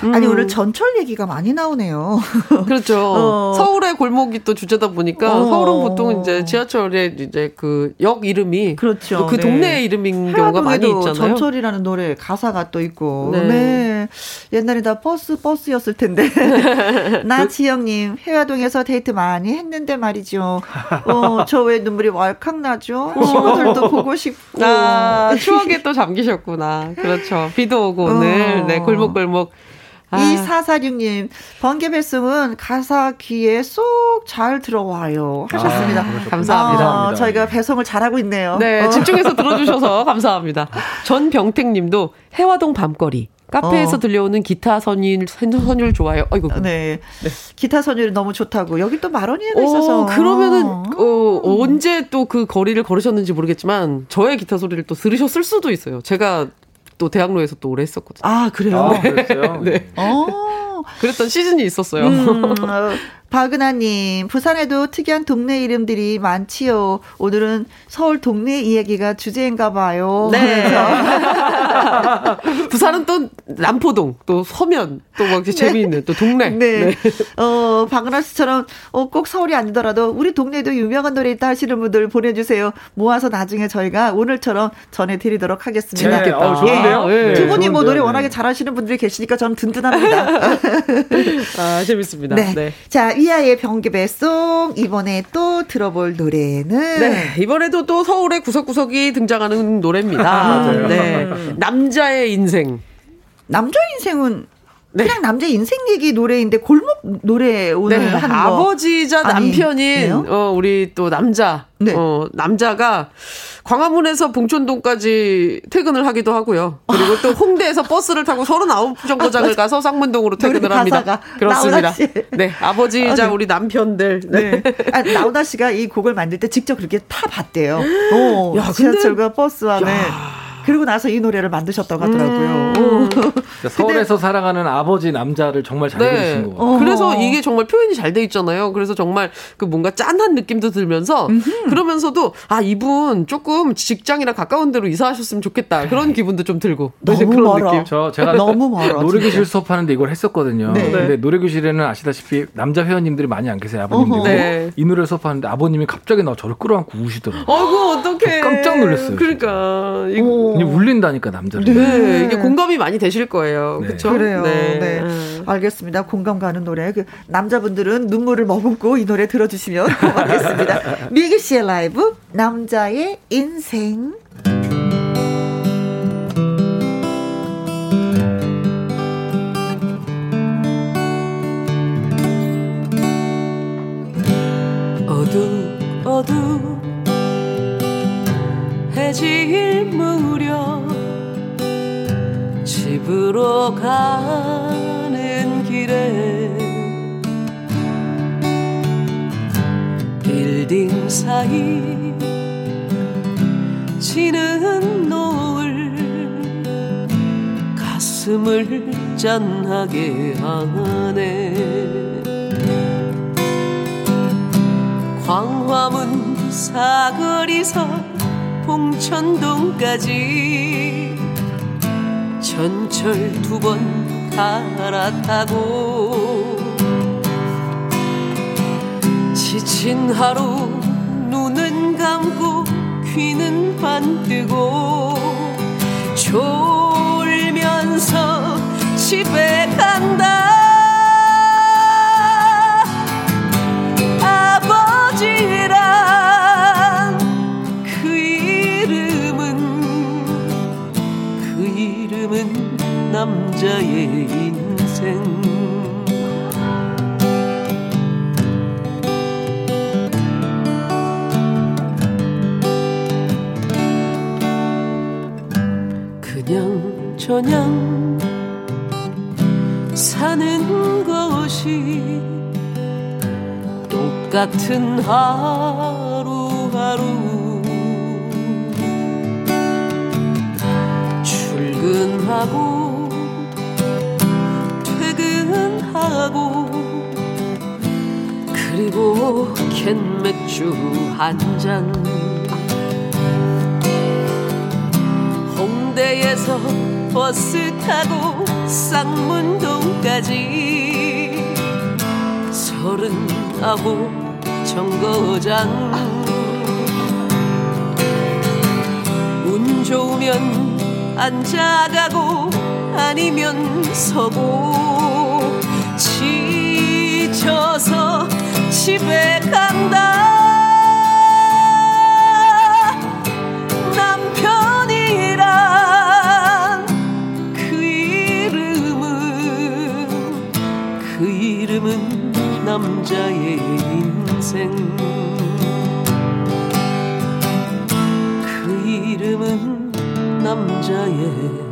F: 예,
C: 음.
A: 아니 오늘 전철 얘기가 많이 나오네요.
C: 그렇죠.
A: 어.
C: 서울의 골목이 또 주제다 보니까
A: 어.
C: 서울은 보통 이제 지하철에 이제 그 역 이름이
A: 그렇죠.
C: 그
A: 네.
C: 동네 이름인 경우가 많이 있잖아요.
A: 전철이라는 노래 가사가 또 있고.
C: 네.
A: 네. 옛날에 다 버스 버스였을 텐데. 나지영님 해화동에서 데이트 많이 했는데 말이죠. 어, 저 왜 눈물이 왈칵 나죠? 친구들도 보고 싶고.
C: 아, 추억에 또 잠기셨구나. 그렇죠. 비도 오고 오늘
A: 어.
C: 네 골목골목. 아,
A: 2446님, 번개 배송은 가사 귀에 쏙 잘 들어와요. 하셨습니다.
F: 아, 그러셨구나.
C: 감사합니다.
A: 아. 저희가 배송을 잘하고 있네요.
C: 네,
A: 어.
C: 집중해서 들어주셔서 감사합니다. 전병택 님도 해화동 밤거리. 카페에서
A: 어.
C: 들려오는 기타 선율, 선율 좋아요. 아이고.
A: 네. 기타 선율이 너무 좋다고. 여기 또 마로니에가 있어서.
C: 어, 그러면은, 어, 언제 또 그 거리를 걸으셨는지 모르겠지만, 저의 기타 소리를 또 들으셨을 수도 있어요. 제가 또 대학로에서 또 오래 했었거든요.
A: 아, 그래요?
F: 아, 그랬어요.
C: 네.
A: 어.
C: 그랬던 시즌이 있었어요.
A: 음, 어, 박은하님, 부산에도 특이한 동네 이름들이 많지요. 오늘은 서울 동네 이야기가 주제인가 봐요.
C: 네.
A: 하면서.
C: 부산은 또 남포동, 또 서면, 또막 이렇게 재미있는 또 동네.
A: 네. 어, 박은하 씨처럼 어, 꼭 서울이 아니더라도 우리 동네에도 유명한 노래 있다 하시는 분들 보내주세요. 모아서 나중에 저희가 오늘처럼 전해드리도록 하겠습니다.
F: 재밌겠다. 어, 좋은데요?
A: 예.
F: 네,
A: 두 분이 뭐
F: 좋은데요?
A: 노래
F: 네.
A: 워낙에 잘하시는 분들이 계시니까 저는 든든합니다.
C: 아, 재밌습니다.
A: 네.
C: 네.
A: 자, 위아의 병개 배송. 이번에 또 들어볼 노래는.
C: 네, 이번에도 또 서울의 구석구석이 등장하는 노래입니다.
F: 맞아요.
C: 네. 남자의 인생.
A: 남자 인생은
C: 네.
A: 그냥 남자 인생 얘기 노래인데 골목 노래 오늘
C: 네,
A: 하는 거.
C: 아버지자 남편인? 어 우리 또 남자
A: 네.
C: 어 남자가 광화문에서 봉천동까지 퇴근을 하기도 하고요. 그리고 또 홍대에서 버스를 타고 39정거장을 가서 쌍문동으로 퇴근을 합니다. 그렇습니다. 네, 아버지자
A: 아, 네.
C: 우리 남편들. 네.
A: 네. 아, 나훈아 씨가 이 곡을 만들 때 직접 그렇게 타 봤대요. 어,
C: 야,
A: 지하철과 버스 안에. 그리고 나서 이 노래를 만드셨다고 하더라고요. 오.
F: 그러니까 서울에서 살아가는 아버지 남자를 정말 잘
C: 네.
F: 그리신 것 같아요.
A: 어.
C: 그래서 이게 정말 표현이 잘 돼 있잖아요. 그래서 정말 그 뭔가 짠한 느낌도 들면서 그러면서도 아 이분 조금 직장이랑 가까운 데로 이사하셨으면 좋겠다 그런 기분도 좀 들고
A: 너무
C: 이제 그런
A: 멀어.
C: 느낌.
F: 저 제가
A: 너무 멀어,
F: 노래교실. 수업하는데 이걸 했었거든요.
A: 네.
F: 근데 노래교실에는 아시다시피 남자 회원님들이 많이 안 계세요. 아버님들이
A: 어허.
C: 네.
F: 이 노래 수업하는데 아버님이 갑자기 나 저를 끌어안고 우시더라고요.
C: 어이구 어떡해.
F: 깜짝 놀랐어요,
C: 그러니까 이-
A: 오.
F: 그냥 울린다니까 남자를.
C: 네. 이게 공감이 많이 되실 거예요.
F: 네.
C: 그렇죠?
A: 그래요. 네.
C: 음.
A: 알겠습니다. 공감 가는 노래. 그 남자분들은 눈물을 머금고 이 노래 들어주시면 고맙겠습니다. 미기 씨의 라이브 남자의 인생.
B: 어둑어 둑 해질 무렵 집으로 가는 길에 빌딩 사이 지는 노을 가슴을 짠하게 하네. 광화문 사거리서 봉천동까지 전철 두 번 갈아타고 지친 하루 눈은 감고 귀는 반뜨고 졸면서 집에 간다 남자의 인생. 그냥 저냥 사는 것이 똑같은 하루하루. 출근하고 하고 그리고 캔 맥주 한 잔. 홍대에서 버스 타고 쌍문동까지 서른아홉 정거장. 운 좋으면 앉아가고 아니면 서고 지쳐서 집에 간다. 남편이란 그 이름은 그 이름은 남자의 인생. 그 이름은 남자의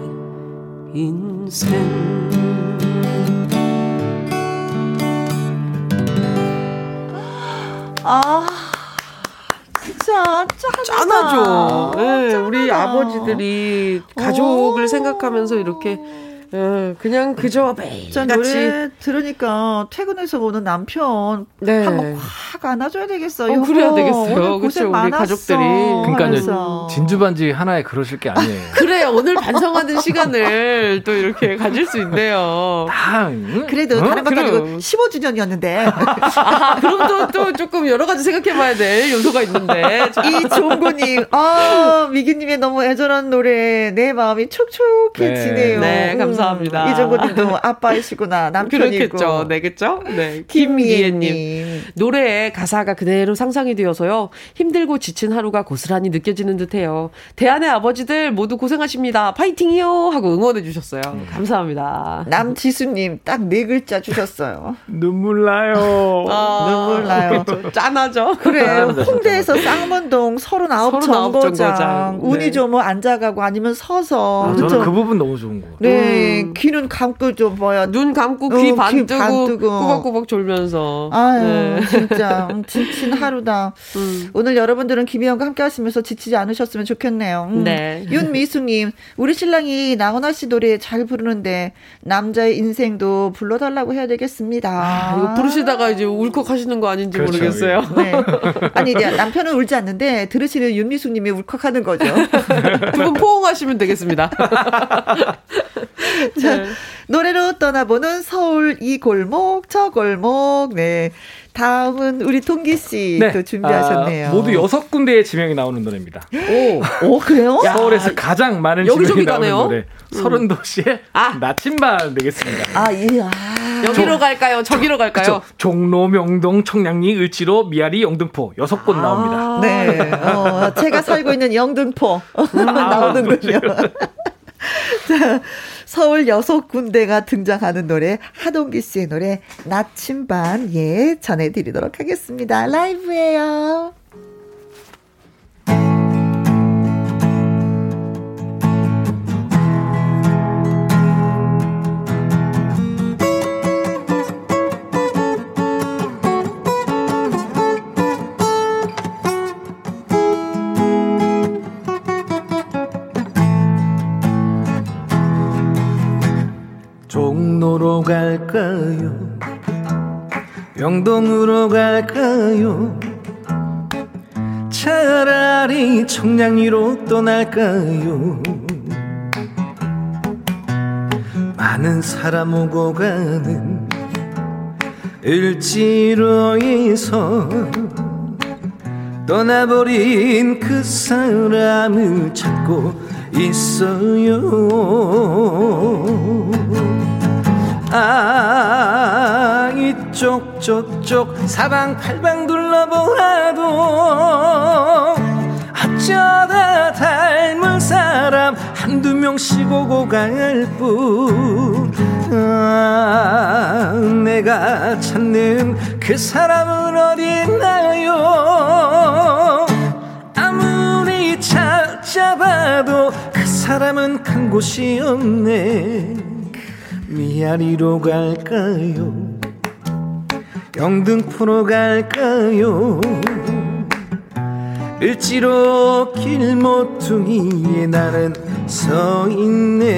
A: 아, 진짜 짠하다.
C: 짠하죠. 예,
A: 짠하다.
C: 우리 아버지들이 가족을
A: 오.
C: 생각하면서 이렇게 예, 그냥 그저
A: 저
C: 매일같이
A: 노래 들으니까 퇴근해서 오는 남편
C: 네.
A: 한번 확 안아줘야 되겠어요.
C: 어, 그래야. 되겠어요.
A: 오늘
C: 그쵸,
A: 고생
C: 우리
A: 많았어.
C: 가족들이.
F: 그러니까요.
A: 하면서.
F: 진주 반지 하나에 그러실 게 아니에요.
C: 그래 오늘 반성하는 시간을 또 이렇게 가질 수 있네요.
F: 다 응?
A: 그래도
F: 어?
A: 다른 것
C: 그래요.
A: 가지고 15주년이었는데
C: 아, 그럼 또, 또 조금 여러 가지 생각해봐야 될 요소가 있는데.
A: 이 종구님, 아 미기님의 너무 애절한 노래 내 마음이 촉촉해지네요.
C: 네, 네, 감사합니다.
A: 이종구님도 아빠이시구나 남편이고.
C: 그렇겠죠. 네, 그죠? 네.
A: 김미애님.
C: 노래에 가사가 그대로 상상이 되어서요. 힘들고 지친 하루가 고스란히 느껴지는 듯해요. 대한의 아버지들 모두 고생하십니다. 파이팅이요! 하고 응원해 주셨어요. 감사합니다.
A: 남지수님 딱 네 글자 주셨어요.
F: 눈물 나요.
C: 아,
A: 눈물 나요.
C: 그렇죠. 짠하죠?
A: 그래 홍대에서 쌍문동 39
C: 39
A: 정거장
C: 정거장.
A: 운이
C: 네.
A: 좋으면 앉아가고 아니면 서서
F: 아? 저는 그 부분 너무 좋은 거.
A: 네
C: 음.
A: 귀는 감고 좀 뭐야
C: 눈 감고
A: 어, 귀귀반반
C: 뜨고
A: 뜨고.
C: 꾸벅꾸벅 졸면서.
A: 아유
C: 네.
A: 진짜 음, 지친 하루다.
C: 음.
A: 오늘 여러분들은 김희영과 함께 하시면서 지치지 않으셨으면 좋겠네요. 음.
C: 네.
A: 윤미숙님, 우리 신랑이 나훈아 씨 노래 잘 부르는데 남자의 인생도 불러달라고 해야 되겠습니다.
C: 아, 이거 부르시다가 이제 울컥 하시는 거 아닌지
F: 그렇죠.
C: 모르겠어요.
A: 네. 아니 남편은 울지 않는데 들으시는 윤미숙님이 울컥하는 거죠.
C: 두 분 포옹하시면 되겠습니다.
A: 자,
C: 네.
A: 노래로 떠나보는 서울 이 골목 저 골목. 네. 다음은 우리 동기 씨또 준비하셨네요.
F: 아, 모두 여섯 군데의 지명이 나오는 노래입니다.
C: 오.
A: 오 그래요?
F: 서울에서 가장 많은
C: 여기저기
F: 지명이 나오는
C: 가네요.
F: 노래. 서른도시의
C: 아.
F: 나침반 되겠습니다.
A: 아, 예. 아.
C: 여기로 갈까요? 저기로 갈까요?
F: 그쵸? 종로, 명동, 청량리, 을지로, 미아리, 영등포 여섯 곳 나옵니다.
A: 네. 어, 제가 살고 있는 영등포 나오는군요. 자, 서울 여섯 군데가 등장하는 노래 하동기 씨의 노래 나침반 예 전해드리도록 하겠습니다. 라이브예요.
E: 명동으로 갈까요? 차라리 청량리로 떠날까요? 많은 사람 오고 가는 을지로에서 떠나버린 그 사람을 찾고 있어요. 아 이쪽 저쪽. 사방팔방 둘러보아도 어쩌다 닮은 사람 한두 명씩 오고 갈 뿐. 아, 내가 찾는 그 사람은 어딨나요? 아무리 찾아봐도 그 사람은 간 곳이 없네 미아리로 갈까요? 영등포로 갈까요? 을지로 길모퉁이에 나는 서 있네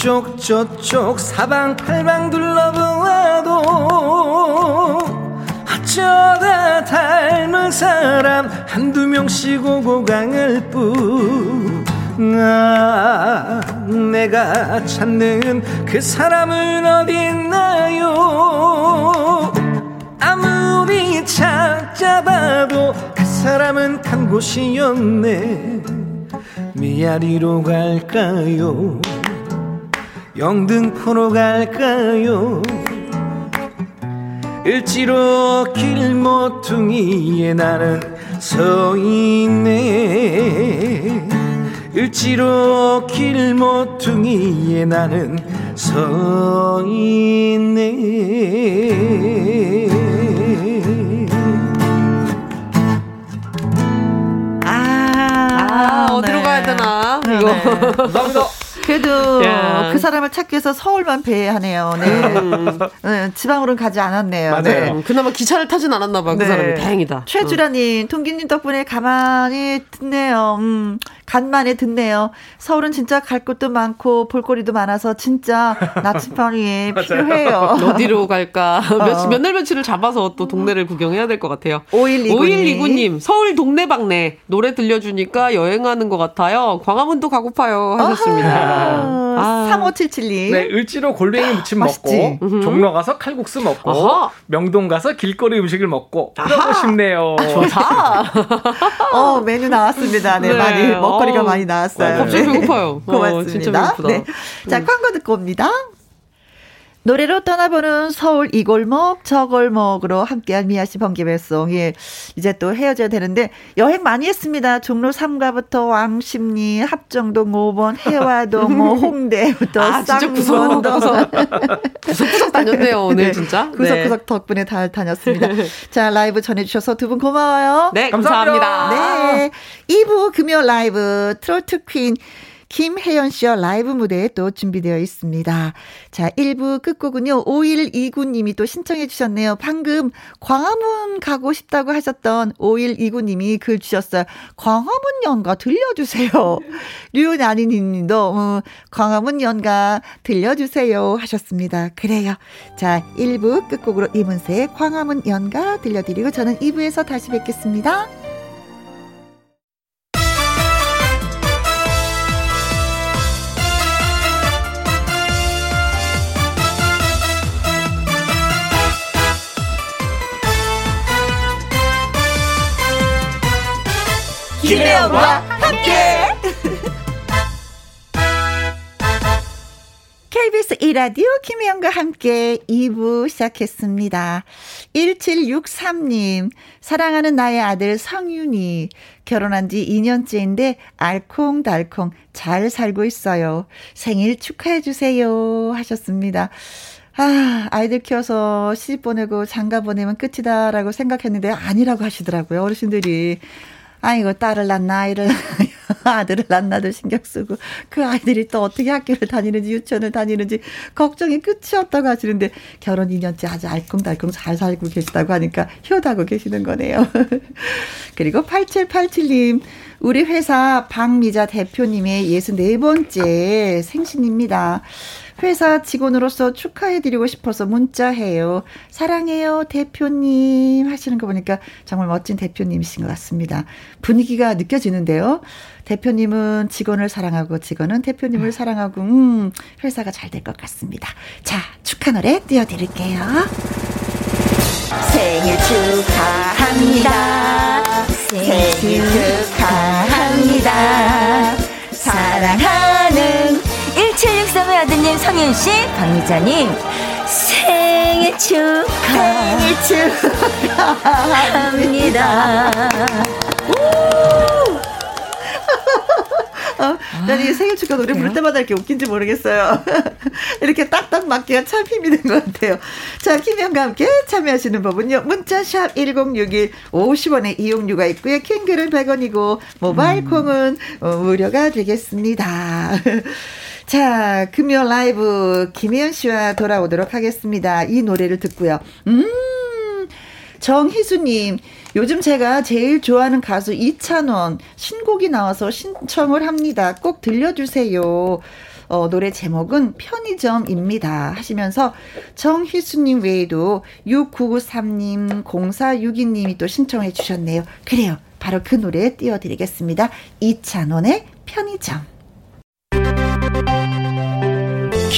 E: 저쪽 사방팔방 둘러보아도 어쩌다 닮은 사람 한두 명씩 오고 강을 뿐 아, 내가 찾는 그 사람은 어딨나요? 아무리 찾아봐도 그 사람은 간 곳이었네. 미아리로 갈까요 영등포로 갈까요 을지로 길모퉁이에 나는 서 있네 을지로 길모퉁이에 나는 서 있네
C: 아, 어디로
A: 네.
C: 가야 되나?
A: 네,
C: 이거.
A: 네.
F: 감사합니다.
A: 그래도
C: 야.
A: 그 사람을 찾기 위해서 서울만 배하네요. 네. 네, 지방으로는 가지 않았네요.
F: 맞아요.
A: 네.
C: 음, 그나마 기차를 타진 않았나 봐, 그
A: 네.
C: 사람이. 다행이다.
A: 최주라님, 동기님 덕분에 가만히 듣네요. 음, 간만에 듣네요. 서울은 진짜 갈 곳도 많고 볼거리도 많아서 진짜 나침반이 필요해요.
C: 어. 어디로 갈까?
A: 어.
C: 몇, 몇날 며칠을 잡아서 또 동네를 구경해야 될 것 같아요.
A: 5129님.
C: 5129님, 서울 동네방네. 노래 들려주니까 여행하는 것 같아요. 광화문도 가고파요. 하셨습니다.
A: 아, 3577님.
F: 네, 을지로 골뱅이 무침? 먹고 종로 가서 칼국수 먹고
C: 아하.
F: 명동 가서 길거리 음식을 먹고 그러고. 싶네요.
C: 좋다.
A: 어, 메뉴 나왔습니다. 네,
C: 네.
A: 많이, 먹거리가
C: 어.
A: 많이 나왔어요.
C: 갑자기
A: 네.
C: 배고파요. 어,
A: 고맙습니다.
C: 진짜 배고프다.
A: 네. 자, 광고 듣고 옵니다. 노래로 떠나보는 서울 이 골목 저 골목으로 함께한 미아 씨 번개배송 예 이제 또 헤어져야 되는데 여행 많이 했습니다 종로 3가부터 왕십리 합정동 5번 해화동 뭐 홍대부터
C: 아,
A: 쌍문도
C: 구석구석. 다녔네요, 오늘
A: 네,
C: 진짜.
A: 구석구석 덕분에 다 다녔습니다 자 라이브 전해주셔서 두 분 고마워요
C: 네,
F: 감사합니다.
C: 감사합니다.
A: 네. 2부 금요 라이브 트로트 queen 김혜연 씨와 라이브 무대에 또 준비되어 있습니다. 자, 1부 끝곡은요. 5129님이 또 신청해 주셨네요. 방금 광화문 가고 싶다고 하셨던 5129님이 글 주셨어요. 광화문 연가 들려주세요. 류나니 님도 어, 광화문 연가 들려주세요 하셨습니다. 그래요. 자, 1부 끝곡으로 이문세의 광화문 연가 들려드리고 저는 2부에서 다시 뵙겠습니다. 김혜영과 함께. KBS 이라디오 김혜영과 함께 2부 시작했습니다. 1763님, 사랑하는 나의 아들 성윤이 결혼한 지 2년째인데 알콩달콩 잘 살고 있어요. 생일 축하해주세요. 하셨습니다. 아, 아이들 키워서 시집 보내고 장가 보내면 끝이다라고 생각했는데 아니라고 하시더라고요. 어르신들이. 아이고, 딸을 낳나, 아이를 아들을 낳나도 신경 쓰고, 그 아이들이 또 어떻게 학교를 다니는지, 유치원을 다니는지, 걱정이 끝이 없다고 하시는데, 결혼 2년째 아주 알콩달콩 잘 살고 계시다고 하니까 효다고 계시는 거네요. 그리고 8787님, 우리 회사 박미자 대표님의 64번째 생신입니다. 회사 직원으로서 축하해드리고 싶어서 문자해요. 사랑해요, 대표님. 하시는 거 보니까 정말 멋진 대표님이신 것 같습니다. 분위기가 느껴지는데요. 대표님은 직원을 사랑하고 직원은 대표님을 사랑하고, 음, 회사가 잘 될 것 같습니다. 자, 축하 노래 띄워드릴게요. 생일 축하합니다. 생일 축하합니다. 사랑하는
H: 1763의 아드님 성윤씨, 박미자님, 생일 축하.
A: 생일 축하합니다. 어, 난이 생일 축하 노래 부를 때마다 이렇게 웃긴지 모르겠어요. 이렇게 딱딱 맞기가 참 힘이 든 것 같아요. 자, 김현과 함께 참여하시는 법은요. 문자샵 1061 50원의 이용료가 있고요. 킹글은 100원이고 모바일 콩은 어, 무료가 되겠습니다. 자, 금요 라이브 김혜연 씨와 돌아오도록 하겠습니다. 이 노래를 듣고요. 음, 정희수님, 요즘 제가 제일 좋아하는 가수 이찬원 신곡이 나와서 신청을 합니다. 꼭 들려주세요. 어, 노래 제목은 편의점입니다. 하시면서 정희수님 외에도 6993님, 0462님이 또 신청해 주셨네요. 그래요. 바로 그 노래 띄워드리겠습니다. 이찬원의 편의점.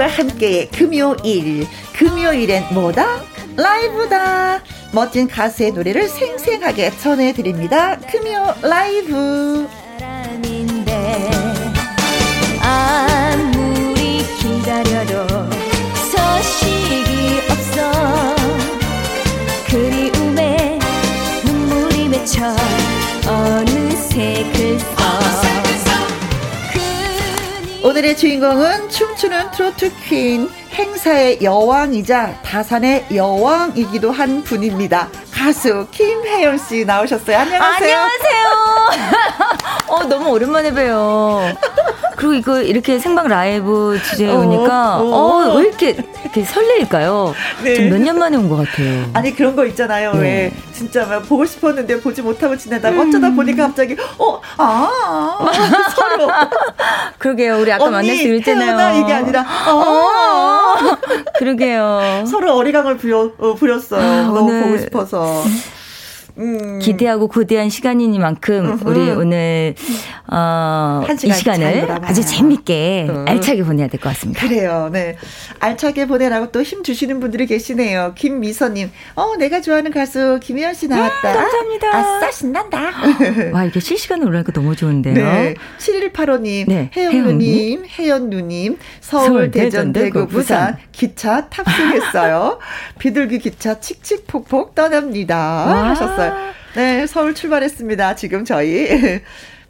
A: 김혜영과 함께 금요일 금요일엔 뭐다? 라이브다. 멋진 가수의 노래를 생생하게 전해드립니다. 금요 라이브.
H: 아무리 기다려도 소식이 없어. 그리움에 눈물이 맺혀 어느새
A: 오늘의 주인공은 춤추는 트로트 퀸 행사의 여왕이자 다산의 여왕이기도 한 분입니다. 가수 김혜연 씨 나오셨어요. 안녕하세요.
H: 안녕하세요. 어, 너무 오랜만에 봬요. 그리고 이거 이렇게 생방 라이브 주제에
A: 어,
H: 오니까,
A: 어.
H: 어, 왜 이렇게, 이렇게 설레일까요?
A: 네.
H: 좀몇년 만에 온 것 같아요.
A: 아니 그런 거 있잖아요.
H: 네.
A: 왜 진짜 막 보고 싶었는데 보지 못하고 지내다가
H: 음.
A: 어쩌다 보니까 갑자기 어아 서로
H: 그러게요. 우리 아까 때
A: 태어나
H: 있잖아요.
A: 이게 아니라 어
H: 어, 그러게요.
A: 서로 어리광을 부여, 어, 부렸어요.
H: 아,
A: 너무 보고 싶어서. 음.
H: 기대하고 고대한 시간이니만큼
A: 음흠.
H: 우리 오늘 어, 한이
A: 시간
H: 시간을. 아주 재밌게
A: 음.
H: 알차게 보내야 될 것 같습니다.
A: 그래요. 네. 알차게 보내라고 또 힘 주시는 분들이 계시네요. 김미서님. 어, 내가 좋아하는 가수 김혜연 씨 나왔다.
H: 음, 감사합니다.
A: 아싸, 신난다.
H: 와 이게 실시간으로 올라니까 너무 좋은데요.
A: 네. 7185 님,
H: 네.
A: 혜영누님, 혜연 누님, 서울,
H: 서울,
A: 대전,
H: 대전,
A: 대구, 부산,
H: 부산.
A: 기차 탑승했어요. 비둘기 기차 칙칙폭폭 떠납니다.
H: 와.
A: 하셨어요. 네, 서울 출발했습니다. 지금 저희.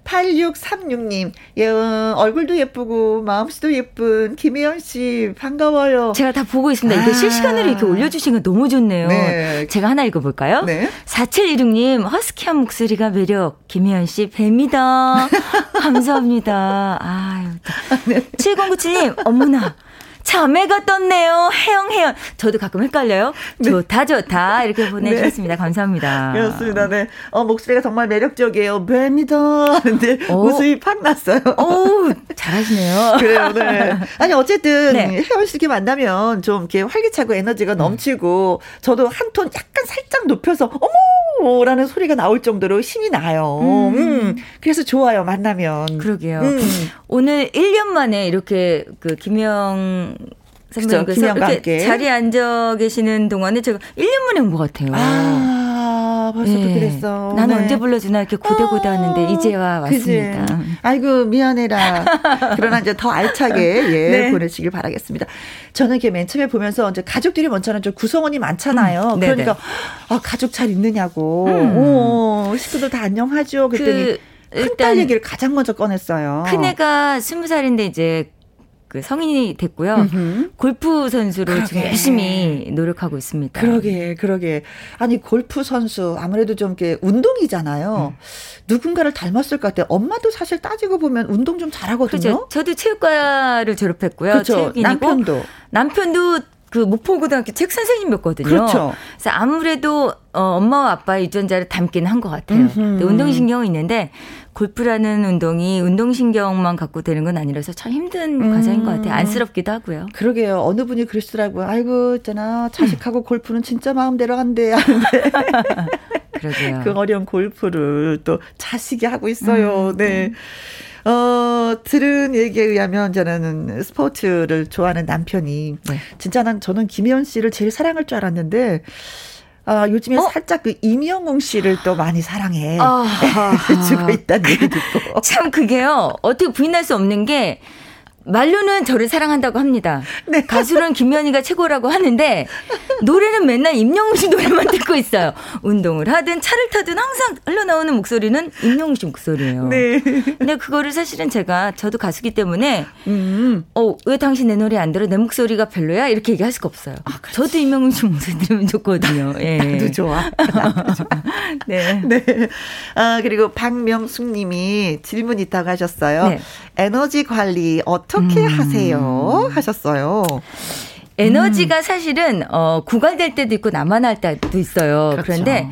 A: 8636님, 예, 어, 얼굴도 예쁘고, 마음씨도 예쁜 김혜연 씨, 반가워요.
H: 제가 다 보고 있습니다. 이게
A: 아.
H: 실시간으로 이렇게 올려주신 거 너무 좋네요.
A: 네.
H: 제가 하나 읽어볼까요?
A: 네.
H: 4716님, 허스키한 목소리가 매력. 김혜연 씨, 뱀이다. 감사합니다. 아유.
A: 네.
H: 7097님, 어머나. 자매가 떴네요. 혜영, 혜연. 저도 가끔 헷갈려요. 좋다, 좋다. 이렇게 보내주셨습니다. 감사합니다.
A: 네. 그렇습니다. 네. 어, 목소리가 정말 매력적이에요. 뱀이다. 하는데
H: 오.
A: 웃음이 팍 났어요.
H: 어우, 잘하시네요.
A: 그래요, 네. 아니, 어쨌든,
H: 네.
A: 혜원 씨 이렇게 만나면 좀 이렇게 활기차고 에너지가 넘치고, 저도 한 톤 약간 살짝 높여서, 어머! 라는 소리가 나올 정도로 힘이 나요.
H: 음.
A: 음. 그래서 좋아요, 만나면.
H: 그러게요.
A: 음.
H: 오늘 1년 만에 이렇게 그 김영 선배님께서
A: 김영과
H: 이렇게
A: 함께.
H: 자리에 앉아 계시는 동안에 제가 1년 만에 온 것 같아요.
A: 아. 아, 벌써
H: 예.
A: 그렇게 됐어.
H: 나는
A: 네.
H: 언제 불러주나 이렇게 고대고대 하는데 이제와? 왔습니다.
A: 아이고 미안해라. 그러나 이제 더 알차게 예
H: 네.
A: 보내시길 바라겠습니다. 저는 이렇게 맨 처음에 보면서 이제 가족들이 먼저는 좀 구성원이 많잖아요.
H: 음, 네네.
A: 그러니까 아, 가족 잘 있느냐고.
H: 음.
A: 오, 식구들 다 안녕하죠. 그랬더니
H: 그
A: 큰딸 얘기를 가장 먼저 꺼냈어요.
H: 큰애가 스무 살인데 이제 그 성인이 됐고요.
A: 음흠.
H: 골프 선수로 지금
A: 그러게.
H: 열심히 노력하고 있습니다.
A: 그러게, 그러게. 아니, 골프 선수, 아무래도 좀 이렇게 운동이잖아요.
H: 음.
A: 누군가를 닮았을 것 같아요. 엄마도 사실 따지고 보면 운동 좀 잘하거든요.
H: 그렇죠. 저도 체육과를 졸업했고요.
A: 그렇죠.
H: 체육인이고
A: 남편도.
H: 남편도 그 목포고등학교 책 선생님이었거든요.
A: 그렇죠.
H: 그래서 아무래도 어, 엄마와 아빠의 유전자를 담긴 한 것 같아요. 근데 운동 신경은 있는데 골프라는 운동이 운동신경만 갖고 되는 건 아니라서 참 힘든
A: 음.
H: 과정인 것 같아요. 안쓰럽기도 하고요.
A: 그러게요. 어느 분이 그러시더라고요. 아이고, 있잖아. 자식하고 골프는 진짜 마음대로 한대. 하는데
H: 그러게요.
A: 그 어려운 골프를 또 자식이 하고 있어요.
H: 음,
A: 네. 어, 들은 얘기에 의하면 저는 스포츠를 좋아하는 남편이
H: 네.
A: 진짜 난 저는 김혜연 씨를 제일 사랑할 줄 알았는데 아, 요즘에
H: 어?
A: 살짝 그 임영웅 씨를 또 많이 사랑해
H: 아,
A: 주고 있다는 얘기 듣고.
H: 참 그게요. 어떻게 부인할 수 없는 게 말로는 저를 사랑한다고 합니다.
A: 네.
H: 가수는 김연희가 최고라고 하는데 노래는 맨날 임영웅 씨 노래만 듣고 있어요. 운동을 하든 차를 타든 항상 흘러나오는 목소리는 임영웅 씨 목소리예요.
A: 네.
H: 근데 그거를 사실은 제가 저도 가수기 때문에
A: 음.
H: 어, 왜 당신 내 노래 안 들어? 내 목소리가 별로야? 이렇게 얘기할 수가 없어요. 저도 임영웅 씨 목소리 들으면 좋거든요. 예.
A: 나도 좋아.
H: 네.
A: 네. 아, 그리고 박명숙 님이 질문 있다고 하셨어요.
H: 네.
A: 에너지 관리 어떻게
H: 음.
A: 하세요? 하셨어요.
H: 에너지가 사실은 어 구갈될 때도 있고 남아날 때도 있어요.
A: 그렇죠.
H: 그런데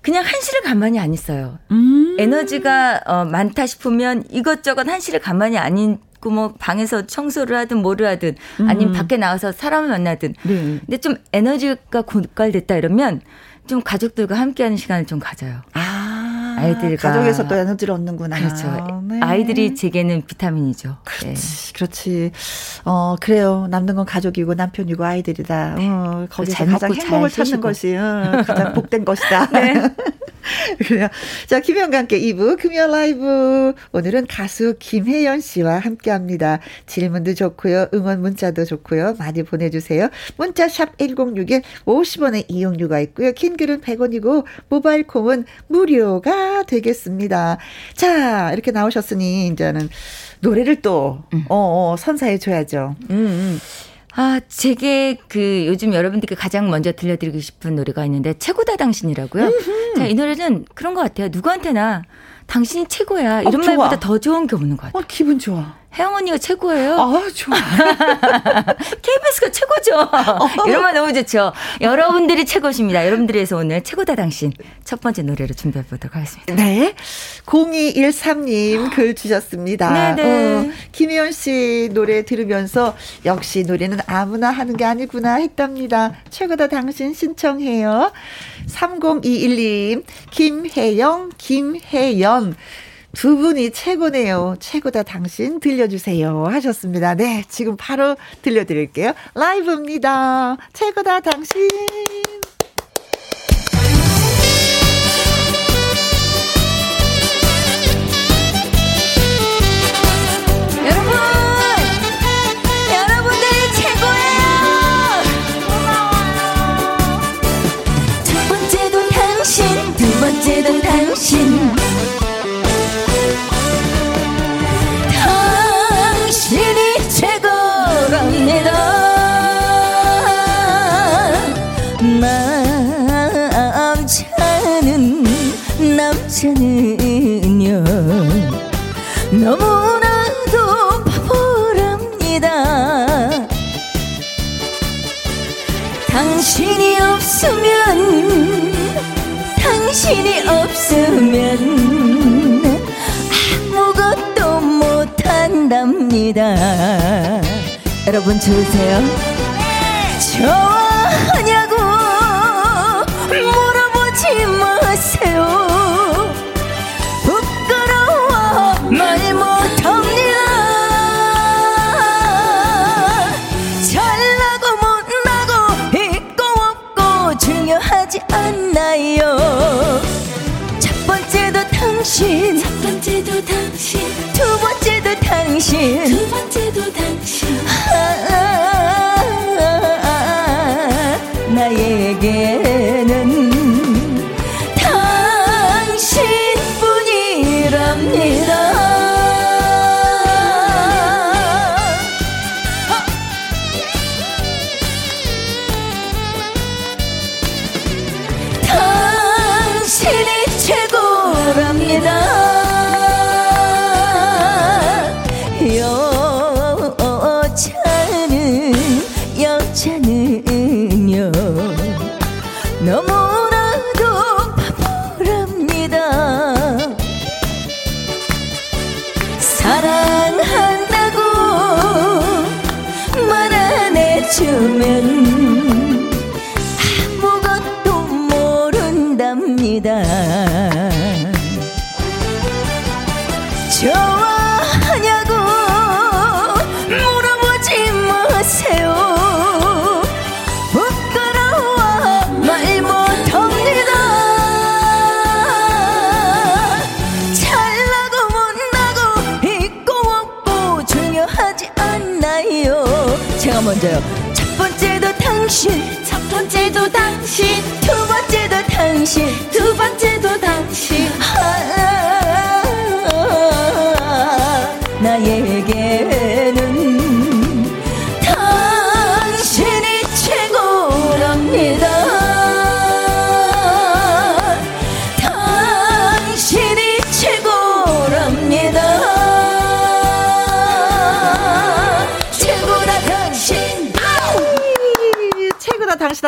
H: 그냥 한시를 가만히 안 있어요.
A: 음.
H: 에너지가 어 많다 싶으면 이것저것 한시를 가만히 안 있고 뭐 방에서 청소를 하든 뭐를 하든 아니면 밖에 나가서 사람을 만나든
A: 네.
H: 근데 좀 에너지가 고갈됐다 이러면 좀 가족들과 함께하는 시간을 좀 가져요.
A: 아,
H: 아이들과-
A: 가족에서 또 에너지를 얻는구나.
H: 그렇죠.
A: 네.
H: 아이들이 제게는 비타민이죠. 네.
A: 그렇지, 그렇지. 어, 그래요. 남는 건 가족이고 남편이고 아이들이다. 어, 거기서
H: 잘
A: 가장
H: 먹고 잘
A: 행복을 찾는. 것이 어, 가장 복된 것이다.
H: 네.
A: 그래요. 자, 김현과 함께 2부 금요 라이브. 오늘은 가수 김혜연 씨와 함께 합니다. 질문도 좋고요. 응원 문자도 좋고요. 많이 보내주세요. 문자 샵 1061, 50원의 이용료가 있고요. 킹글은 100원이고, 모바일 콩은 무료가 되겠습니다. 자, 이렇게 나오셨으니, 이제는 노래를 또, 어, 어, 선사해줘야죠. 음, 음.
H: 아, 제게 그 요즘 여러분들께 가장 먼저 들려드리고 싶은 노래가 있는데 최고다 당신이라고요. 자, 이 노래는 그런 것 같아요. 누구한테나 당신이 최고야. 이런
A: 어.
H: 말보다 더 좋은 게 없는 것 같아요.
A: 어, 기분 좋아.
H: 혜영 언니가 최고예요.
A: 아, 좋아.
H: KBS가 최고죠. 이런 말 너무 좋죠. 여러분들이 최고십니다. 여러분들에서 오늘 최고다 당신 첫 번째 노래를 준비해 보도록 하겠습니다.
A: 네. 0213님 글 주셨습니다.
H: 네네.
A: 어, 김혜연 씨 노래 들으면서 역시 노래는 아무나 하는 게 아니구나 했답니다. 최고다 당신 신청해요. 3021님, 김혜영, 김혜연. 두 분이 최고네요. 최고다 당신 들려주세요. 하셨습니다. 네. 지금 바로 들려드릴게요. 라이브입니다. 최고다 당신.
H: 두 번째도 당 남자는요. 너무나도 바보랍니다. 당신이 없으면, 당신이 없으면, 아무것도 못한답니다. 여러분 좋으세요? 좋아하냐고 당신 첫 번째도 당신 두 번째도 당신 두 번째도 당신 아, 아, 아, 아, 나에게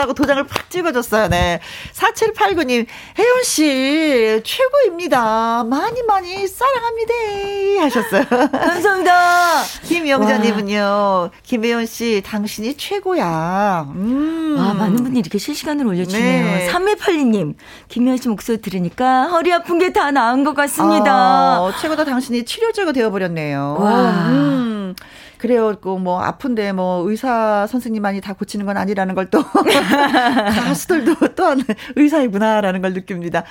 H: 하고
A: 도장을 팍 찍어줬어요. 네. 4789님, 혜연씨, 최고입니다. 많이 많이 사랑합니다. 하셨어요.
H: 감사합니다.
A: 김영자님은요, 김혜연씨, 당신이 최고야. 음.
H: 아, 많은 분들이 이렇게 실시간으로 올려주네요.
A: 네.
H: 3182님, 김현 씨 목소리 들으니까 허리 아픈 게 다 나은 것 같습니다.
A: 아, 최고다 당신이 치료제가 되어버렸네요.
H: 와.
A: 음. 그래요. 그뭐 아픈데 뭐 의사 선생님만이 다 고치는 건 아니라는 걸 또 가수들도 또한 의사이구나라는 걸 느낍니다.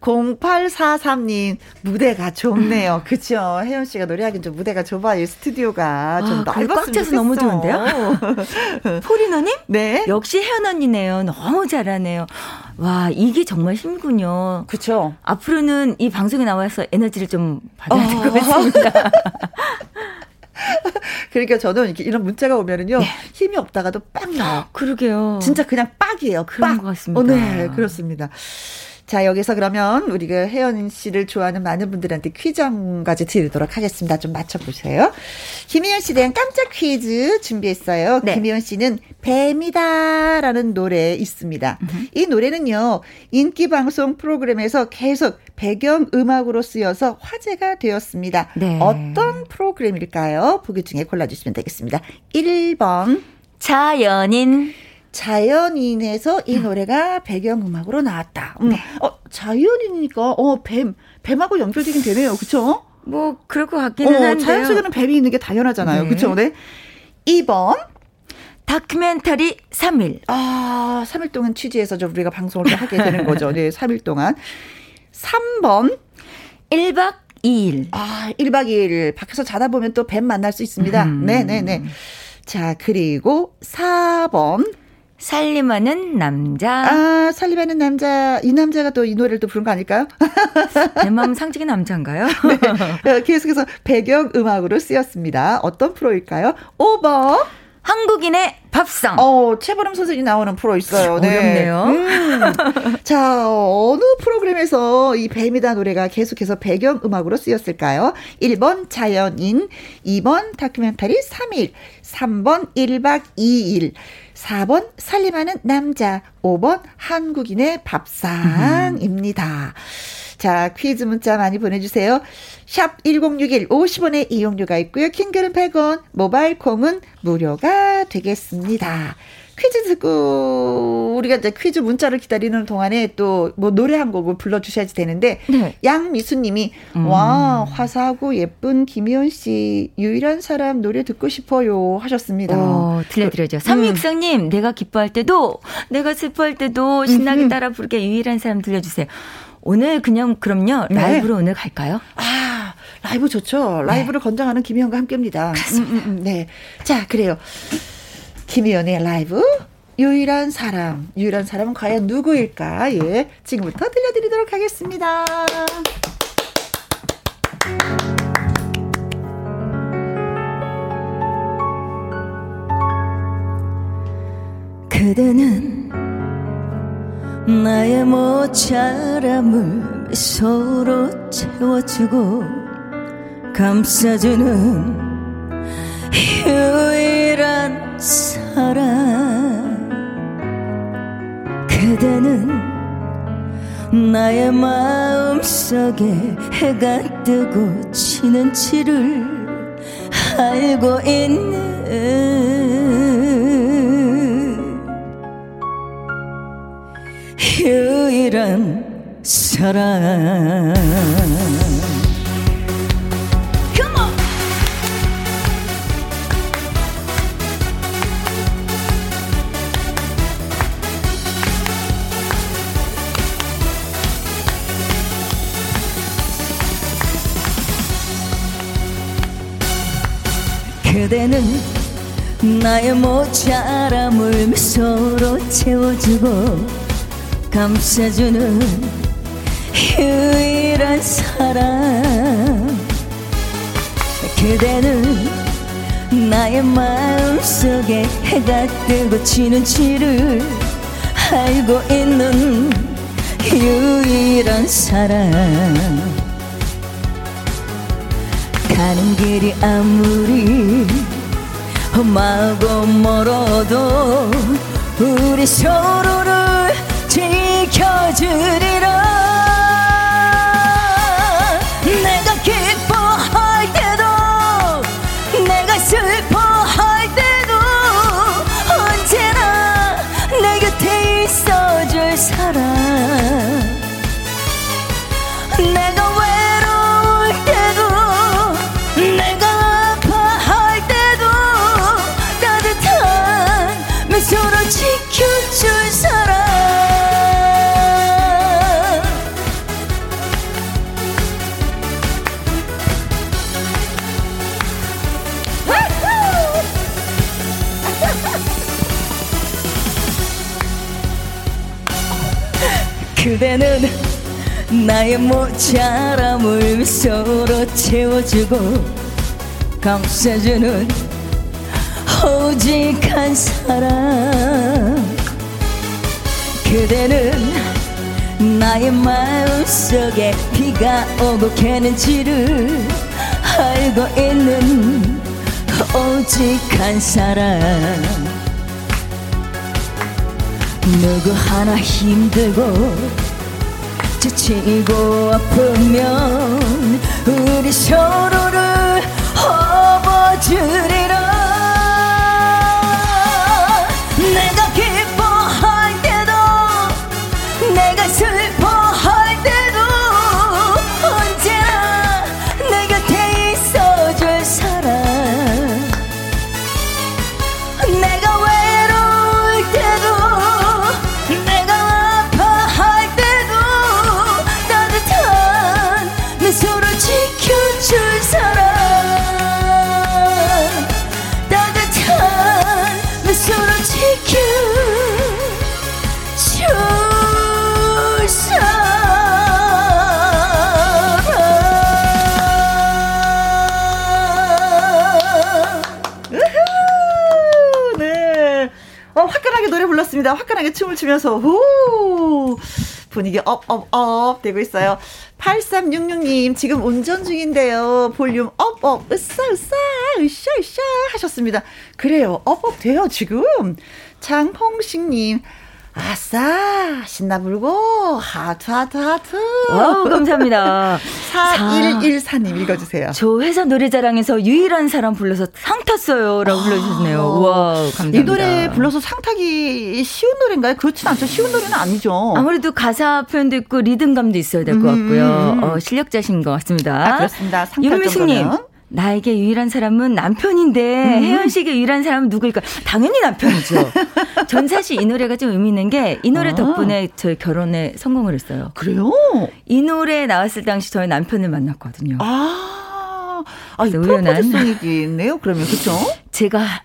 A: 0843님 무대가 좁네요. 그쵸? 혜연 씨가 노래하긴 좀 무대가 좁아요. 스튜디오가 좀
H: 아, 거의
A: 넓었으면
H: 꽉 차서 너무. 좋은데요? 포리노님?
A: 네.
H: 역시 혜연 언니네요. 너무 잘하네요. 와, 이게 정말 힘군요.
A: 그쵸?
H: 앞으로는 이 방송에 나와서 에너지를 좀 받아야 될
A: 어.
H: 것 같습니다.
A: 그러니까 저는 이렇게 이런 문자가 오면은요
H: 네.
A: 힘이 없다가도 빡 나요.
H: 그러게요.
A: 진짜 그냥 빡이에요.
H: 그런
A: 빡.
H: 것 같습니다.
A: 어, 네, 그렇습니다. 자, 여기서 그러면 우리가 혜연 씨를 좋아하는 많은 분들한테 퀴즈 한 가지 드리도록 하겠습니다. 좀 맞춰보세요. 김희연 씨에 대한 깜짝 퀴즈 준비했어요.
H: 네.
A: 김희연 씨는 뱀이다 라는 노래 있습니다. 이 노래는요, 인기 방송 프로그램에서 계속 배경 음악으로 쓰여서 화제가 되었습니다.
H: 네.
A: 어떤 프로그램일까요? 보기 중에 골라주시면 되겠습니다. 1번.
H: 자연인.
A: 자연인에서 이 노래가 배경음악으로 나왔다. 음. 어, 자연인이니까, 어, 뱀, 뱀하고 연결되긴 되네요. 그쵸?
H: 뭐, 그럴 것 같기는
A: 어,
H: 한데요.
A: 자연 속에는 뱀이 있는 게 당연하잖아요.
H: 네.
A: 그쵸? 네. 2번.
H: 다큐멘터리 3일.
A: 아, 3일 동안 취재해서 좀 우리가 방송을 또 하게 되는 거죠. 네, 3일 동안. 3번.
H: 1박 2일.
A: 아, 1박 2일. 밖에서 자다 보면 또 뱀 만날 수 있습니다.
H: 음.
A: 네 네 네. 자, 그리고 4번.
H: 살림하는 남자.
A: 아, 살림하는 남자. 이 남자가 또 이 노래를 또 부른 거 아닐까요?
H: 내 마음 상징의 남자인가요?
A: 어, 계속해서 배경 음악으로 쓰였습니다. 어떤 프로일까요? 5번.
H: 한국인의 밥상.
A: 어, 최보름 선생님 나오는 프로 있어요. 네.
H: 어렵네요.
A: 음. 자, 어느 프로그램에서 이 뱀이다 노래가 계속해서 배경 음악으로 쓰였을까요? 1번 자연인, 2번 다큐멘터리 3일, 3번 1박 2일, 4번 살림하는 남자, 5번 한국인의 밥상입니다. 자, 퀴즈 문자 많이 보내주세요. 샵 1061, 50원의 이용료가 있고요. 킹글은 100원, 모바일 콩은 무료가 되겠습니다. 퀴즈 듣고 우리가 이제 퀴즈 문자를 기다리는 동안에 또 뭐 노래 한 곡을 불러주셔야지 되는데
H: 네.
A: 양미수님이 와 화사하고 예쁜 김희연 씨 유일한 사람 노래 듣고 싶어요 하셨습니다.
H: 어, 들려드려죠. 삼육성님, 내가 기뻐할 때도, 내가 슬퍼할 때도 신나게 따라 부르게 유일한 사람 들려주세요. 오늘 그냥 그럼요.
A: 네.
H: 라이브로 오늘 갈까요?
A: 아, 라이브 좋죠. 라이브를 건장하는 김희영과 함께입니다. 음, 음, 음, 네. 자, 그래요. 김희연의 라이브. 유일한 사람. 유일한 사람은 과연 누구일까? 예. 지금부터 들려드리도록 하겠습니다.
H: 그대는 나의 모자람을 서로 채워주고 감싸주는 유일한 사람 그대는 나의 마음속에 해가 뜨고 지는 지를 알고 있는 유일한 사랑 그대는 나의 모자람을 서로 채워주고 감싸주는 유일한 사람. 그대는 나의 마음속에 해가 뜨고 지는지를 알고 있는 유일한 사람 가는 길이 아무리 험하고 멀어도 우리 서로를 지켜주리라 그대는 나의 모자람을 서로 채워주고 감싸주는 오직 한 사람 그대는 나의 마음속에 비가 오고 개는지를 알고 있는 오직 한 사람 누구 하나 힘들고 지치고 아프면 우리 서로를 업어주리라
A: 불렀습니다. 화끈하게 춤을 추면서, 후! 분위기 up, up, up 되고 있어요. 8366님, 지금 운전 중인데요. 볼륨 up, up, 으싸, 으싸, 으쌰, 으쌰 하셨습니다. 그래요. up, up 돼요, 지금. 장홍식님, 아싸, 신나 불고, 하트, 하트, 하트.
H: wow, 감사합니다.
A: 4114님 읽어주세요.
H: 저 회사 노래자랑에서 유일한 사람 불러서 상 탔어요. 라고 불러주셨네요. 와 감사합니다.
A: 이 노래 불러서 상 타기 쉬운 노래인가요? 그렇진 않죠. 쉬운 노래는 아니죠.
H: 아무래도 가사 표현도 있고 리듬감도 있어야 될 것 같고요. 어, 실력자신 것 같습니다.
A: 아, 그렇습니다. 정도면.
H: 나에게 유일한 사람은 남편인데
A: 음.
H: 혜연 씨에게 유일한 사람은 누구일까? 당연히 남편이죠. 전 사실 이 노래가 좀 의미 있는 게 이 노래
A: 아.
H: 덕분에 저희 결혼에 성공을 했어요.
A: 그래요?
H: 이 노래 나왔을 당시 저희 남편을 만났거든요.
A: 아, 아,
H: 우연한.
A: 프로포즈송이겠네요. 그러면 그렇죠?
H: 제가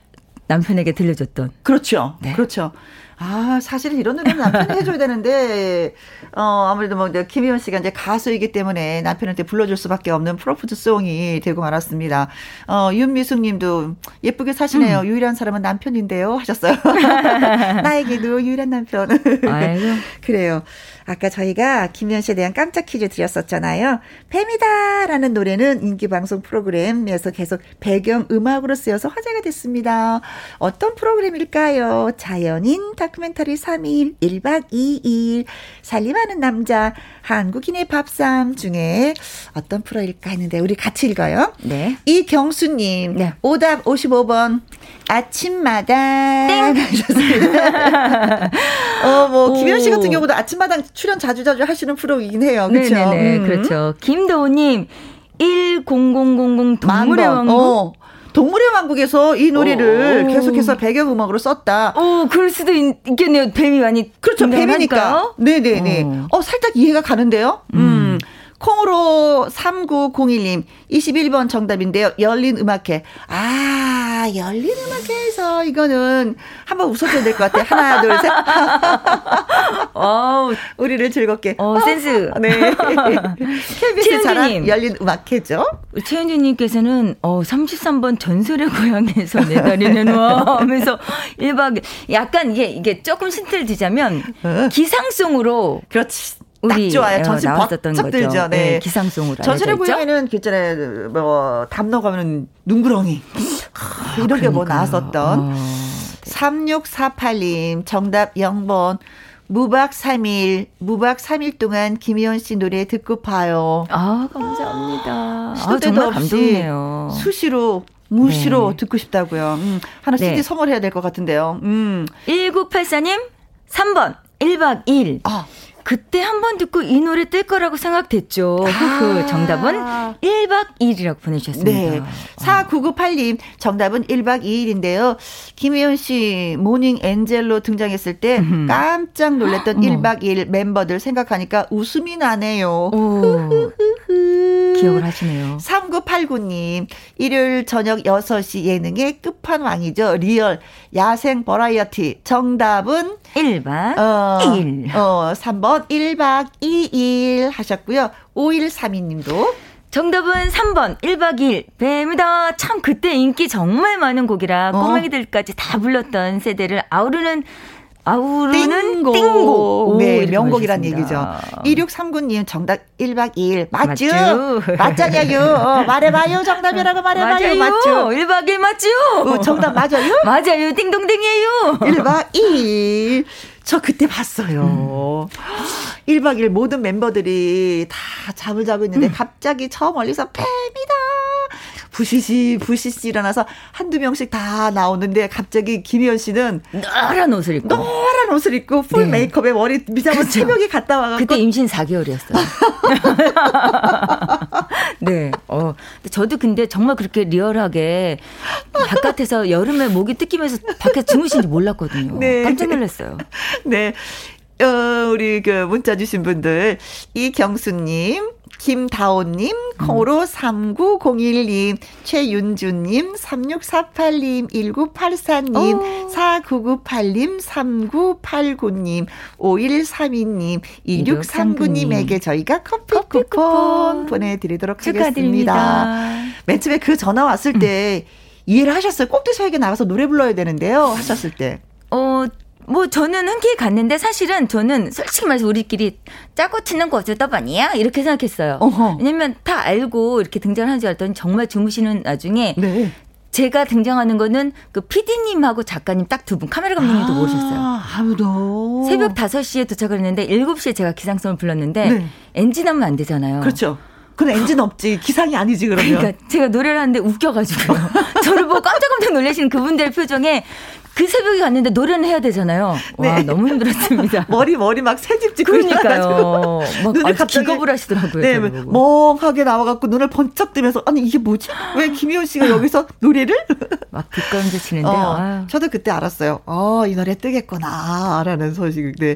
H: 남편에게 들려줬던
A: 그렇죠.
H: 네.
A: 그렇죠. 아, 사실은 이런 노래는 남편이 해줘야 되는데, 어, 아무래도 뭐, 이제 김희원 씨가 이제 가수이기 때문에 남편한테 불러줄 수밖에 없는 프로포즈 송이 되고 말았습니다. 어, 윤미숙 님도 예쁘게 사시네요.
H: 음.
A: 유일한 사람은 남편인데요. 하셨어요. 나에게도 유일한 남편.
H: 아이고
A: 그래요. 아까 저희가 김현 씨에 대한 깜짝 퀴즈 드렸었잖아요. 뱀이다라는 노래는 인기 방송 프로그램에서 계속 배경 음악으로 쓰여서 화제가 됐습니다. 어떤 프로그램일까요? 자연인 다큐멘터리 3일 1박 2일 살림하는 남자 한국인의 밥상 중에 어떤 프로일까 했는데 우리 같이 읽어요.
H: 네.
A: 이경수님
H: 네.
A: 오답 55번 아침마당 하셨습니다. 어 뭐 김현 씨 같은
H: 오.
A: 경우도 아침마당 출연 자주 자주 하시는 프로이긴 해요. 그렇죠?
H: 네네네
A: 음.
H: 그렇죠. 김도우님 10000 동물의. 왕국.
A: 어. 동물의 왕국에서 이 노래를
H: 오.
A: 계속해서 배경 음악으로 썼다.
H: 오, 그럴 수도 있, 겠네요 뱀이 많이
A: 그렇죠. 뱀이니까. 네네네.
H: 어.
A: 어. 살짝 이해가 가는데요. 음. 콩으로 3901님 21번 정답인데요. 열린 음악회. 아, 열린 음악회에서 이거는 한번 웃어줘야 될 것 같아요. 하나, 둘, 셋.
H: 어우,
A: 우리를 즐겁게.
H: 어, 센스.
A: 네. KBS
H: 최은주님.
A: 열린 음악회죠.
H: 최현주님께서는 어 33번 전설의 고향에서 내 다리 내놔 하면서 1박 약간 이게 이게 조금 힌트를 드자면
A: 어.
H: 기상송으로
A: 그렇지. 딱
H: 우리
A: 좋아요.
H: 어,
A: 전신
H: 나왔었던 거죠.
A: 들죠. 네.
H: 네, 기상송으로?
A: 고향에는 그 있잖아요. 뭐담 넘어가면 눈구렁이 하, 이런 게 뭐. 나왔었던
H: 어,
A: 3648님 정답 0번 무박 3일 무박 3일 동안 김희원 씨 노래 듣고 봐요.
H: 아 감사합니다. 아,
A: 시도 때도
H: 정말
A: 없이
H: 감동이네요.
A: 수시로 무시로
H: 네.
A: 듣고 싶다고요. 음, 하나
H: 네.
A: CD 선물해야 될 것 같은데요. 음.
H: 1984님 3번 1박 2일.
A: 아,
H: 그때 한 번 듣고 이 노래 뜰 거라고 생각됐죠.
A: 아.
H: 그 정답은 1박 2일이라고 보내주셨습니다.
A: 네. 4998님, 정답은 1박 2일인데요. 김혜연 씨, morning angel로 등장했을 때. 깜짝 놀랐던
H: 어머.
A: 1박 2일 멤버들 생각하니까 웃음이 나네요.
H: 오, 기억을 하시네요.
A: 3989님, 일요일 저녁 6시 예능의 끝판왕이죠. real, 야생 버라이어티. 정답은,
H: 1박
A: 어,
H: 2일.
A: 어, 3번 1박 2일 하셨고요. 5132님도.
H: 정답은 3번 1박 2일 뱀이다. 참 그때 인기 정말 많은 곡이라
A: 어.
H: 꼬맹이들까지 다 불렀던 세대를 아우르는 아우르는.
A: 띵곡. 네, 명곡이란. 얘기죠. 2639님 정답 1박 2일. 맞죠?
H: 맞죠?
A: 맞잖아요. 어, 말해봐요. 정답이라고 말해봐요. 맞죠?
H: 1박 2일 맞죠?
A: 어, 정답 맞아요?
H: 맞아요. 띵동댕이에요.
A: 1박 2일. 저 그때 봤어요. 1박 2일 모든 멤버들이 다 잠을 자고 있는데 갑자기 저 멀리서 뱀이다. 부시시 부시시 일어나서 한두 명씩 다 나오는데 갑자기 김혜연 씨는
H: 노란 옷을 입고.
A: 노란 옷을 입고 full
H: 네.
A: 메이크업에 머리 미장을
H: 그쵸.
A: 새벽에 갔다 와갖고
H: 그때 임신 4개월이었어요. 네. 어. 저도 근데 정말 그렇게 리얼하게 바깥에서 여름에 모기 뜯기면서 밖에 주무신지 몰랐거든요.
A: 네.
H: 깜짝 놀랐어요.
A: 네. 어, 우리 그 문자 주신 분들 이경수님, 김다온님, 콩으로 3901님, 최윤주님, 3648님, 1984님, 4998님, 3989님, 5132님, 2639님에게 저희가 커피,
H: 커피
A: 쿠폰,
H: 쿠폰
A: 보내드리도록 하겠습니다.
H: 축하드립니다.
A: 맨 처음에 그 전화 왔을 때 이해를 하셨어요. 꼭두서에게 나가서 노래 불러야 되는데요. 하셨을 때.
H: 어, 뭐 저는 흔쾌히 갔는데 사실은 저는 솔직히 말해서 우리끼리 짜고 치는 거 어쩌다 보니야 이렇게 생각했어요.
A: 어허.
H: 왜냐면 다 알고 이렇게 등장하는 줄 알았더니 정말 주무시는 나중에
A: 네.
H: 제가 등장하는 거는 그 PD님하고 작가님 딱 두 분 카메라 감독님도 모셨어요.
A: 아, 아무도.
H: 새벽 5시에 도착을 했는데 7시에 제가 기상송을 불렀는데
A: 네.
H: 엔진 하면 안 되잖아요.
A: 그렇죠. 그건 엔진 없지. 기상이 아니지, 그러면.
H: 그러니까 제가 노래를 하는데 웃겨가지고요. 저를 보고 깜짝깜짝 놀라시는 그분들의 표정에 그 새벽에 갔는데 노래는 해야 되잖아요. 와,
A: 네.
H: 너무 힘들었습니다.
A: 머리 머리 막 새집 찍고
H: 그러니까요. 막
A: 눈을
H: 아주
A: 갑자기-
H: 기겁을 하시더라고요.
A: 네. 멍하게 나와갖고 눈을 번쩍 뜨면서 아니 이게 뭐지? 왜 김희원 씨가 여기서 노래를?
H: 막 뒷걸음질 치는데
A: 어,
H: 아유.
A: 저도 그때 알았어요. 어, 이 노래 뜨겠구나라는 소식. 네.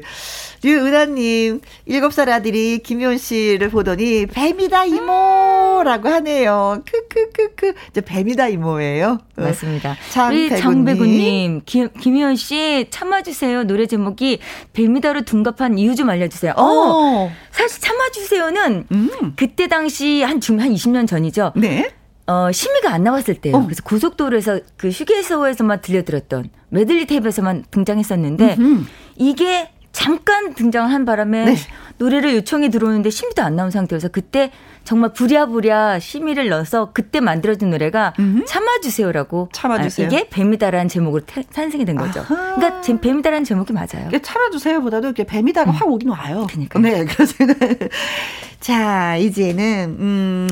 A: 류은하님, 일곱 살 아들이 김희원 씨를 보더니 뱀이다 이모라고 하네요. 크크크크. 이제 뱀이다 이모예요. 어.
H: 맞습니다.
A: 장배구님.
H: 장배구님, 김, 김희원 씨 참아주세요. 노래 제목이 뱀이다로 둔갑한 이유 좀 알려주세요. 어,
A: 어.
H: 사실 참아주세요는
A: 음.
H: 그때 당시 한 지금 한 20년 전이죠.
A: 네.
H: 어, 심의가 안 나왔을 때요.
A: 어.
H: 그래서 고속도로에서 그 휴게소에서만 들려들었던 메들리 테이프에서만 등장했었는데
A: 음흠.
H: 이게 잠깐 등장한 바람에
A: 네.
H: 노래를 요청이 들어오는데 심의도 안 나온 상태여서 그때 정말 부랴부랴 심의를 넣어서 그때 만들어진 노래가
A: 음흠.
H: 참아주세요라고
A: 참아주세요.
H: 아, 이게 뱀이다라는 제목으로 태- 탄생이 된 거죠.
A: 아하.
H: 그러니까 지금 뱀이다라는 제목이 맞아요.
A: 참아주세요보다도 이렇게 뱀이다가 확 오긴 와요.
H: 그러니까요.
A: 네, 그래서 자 이제는 음,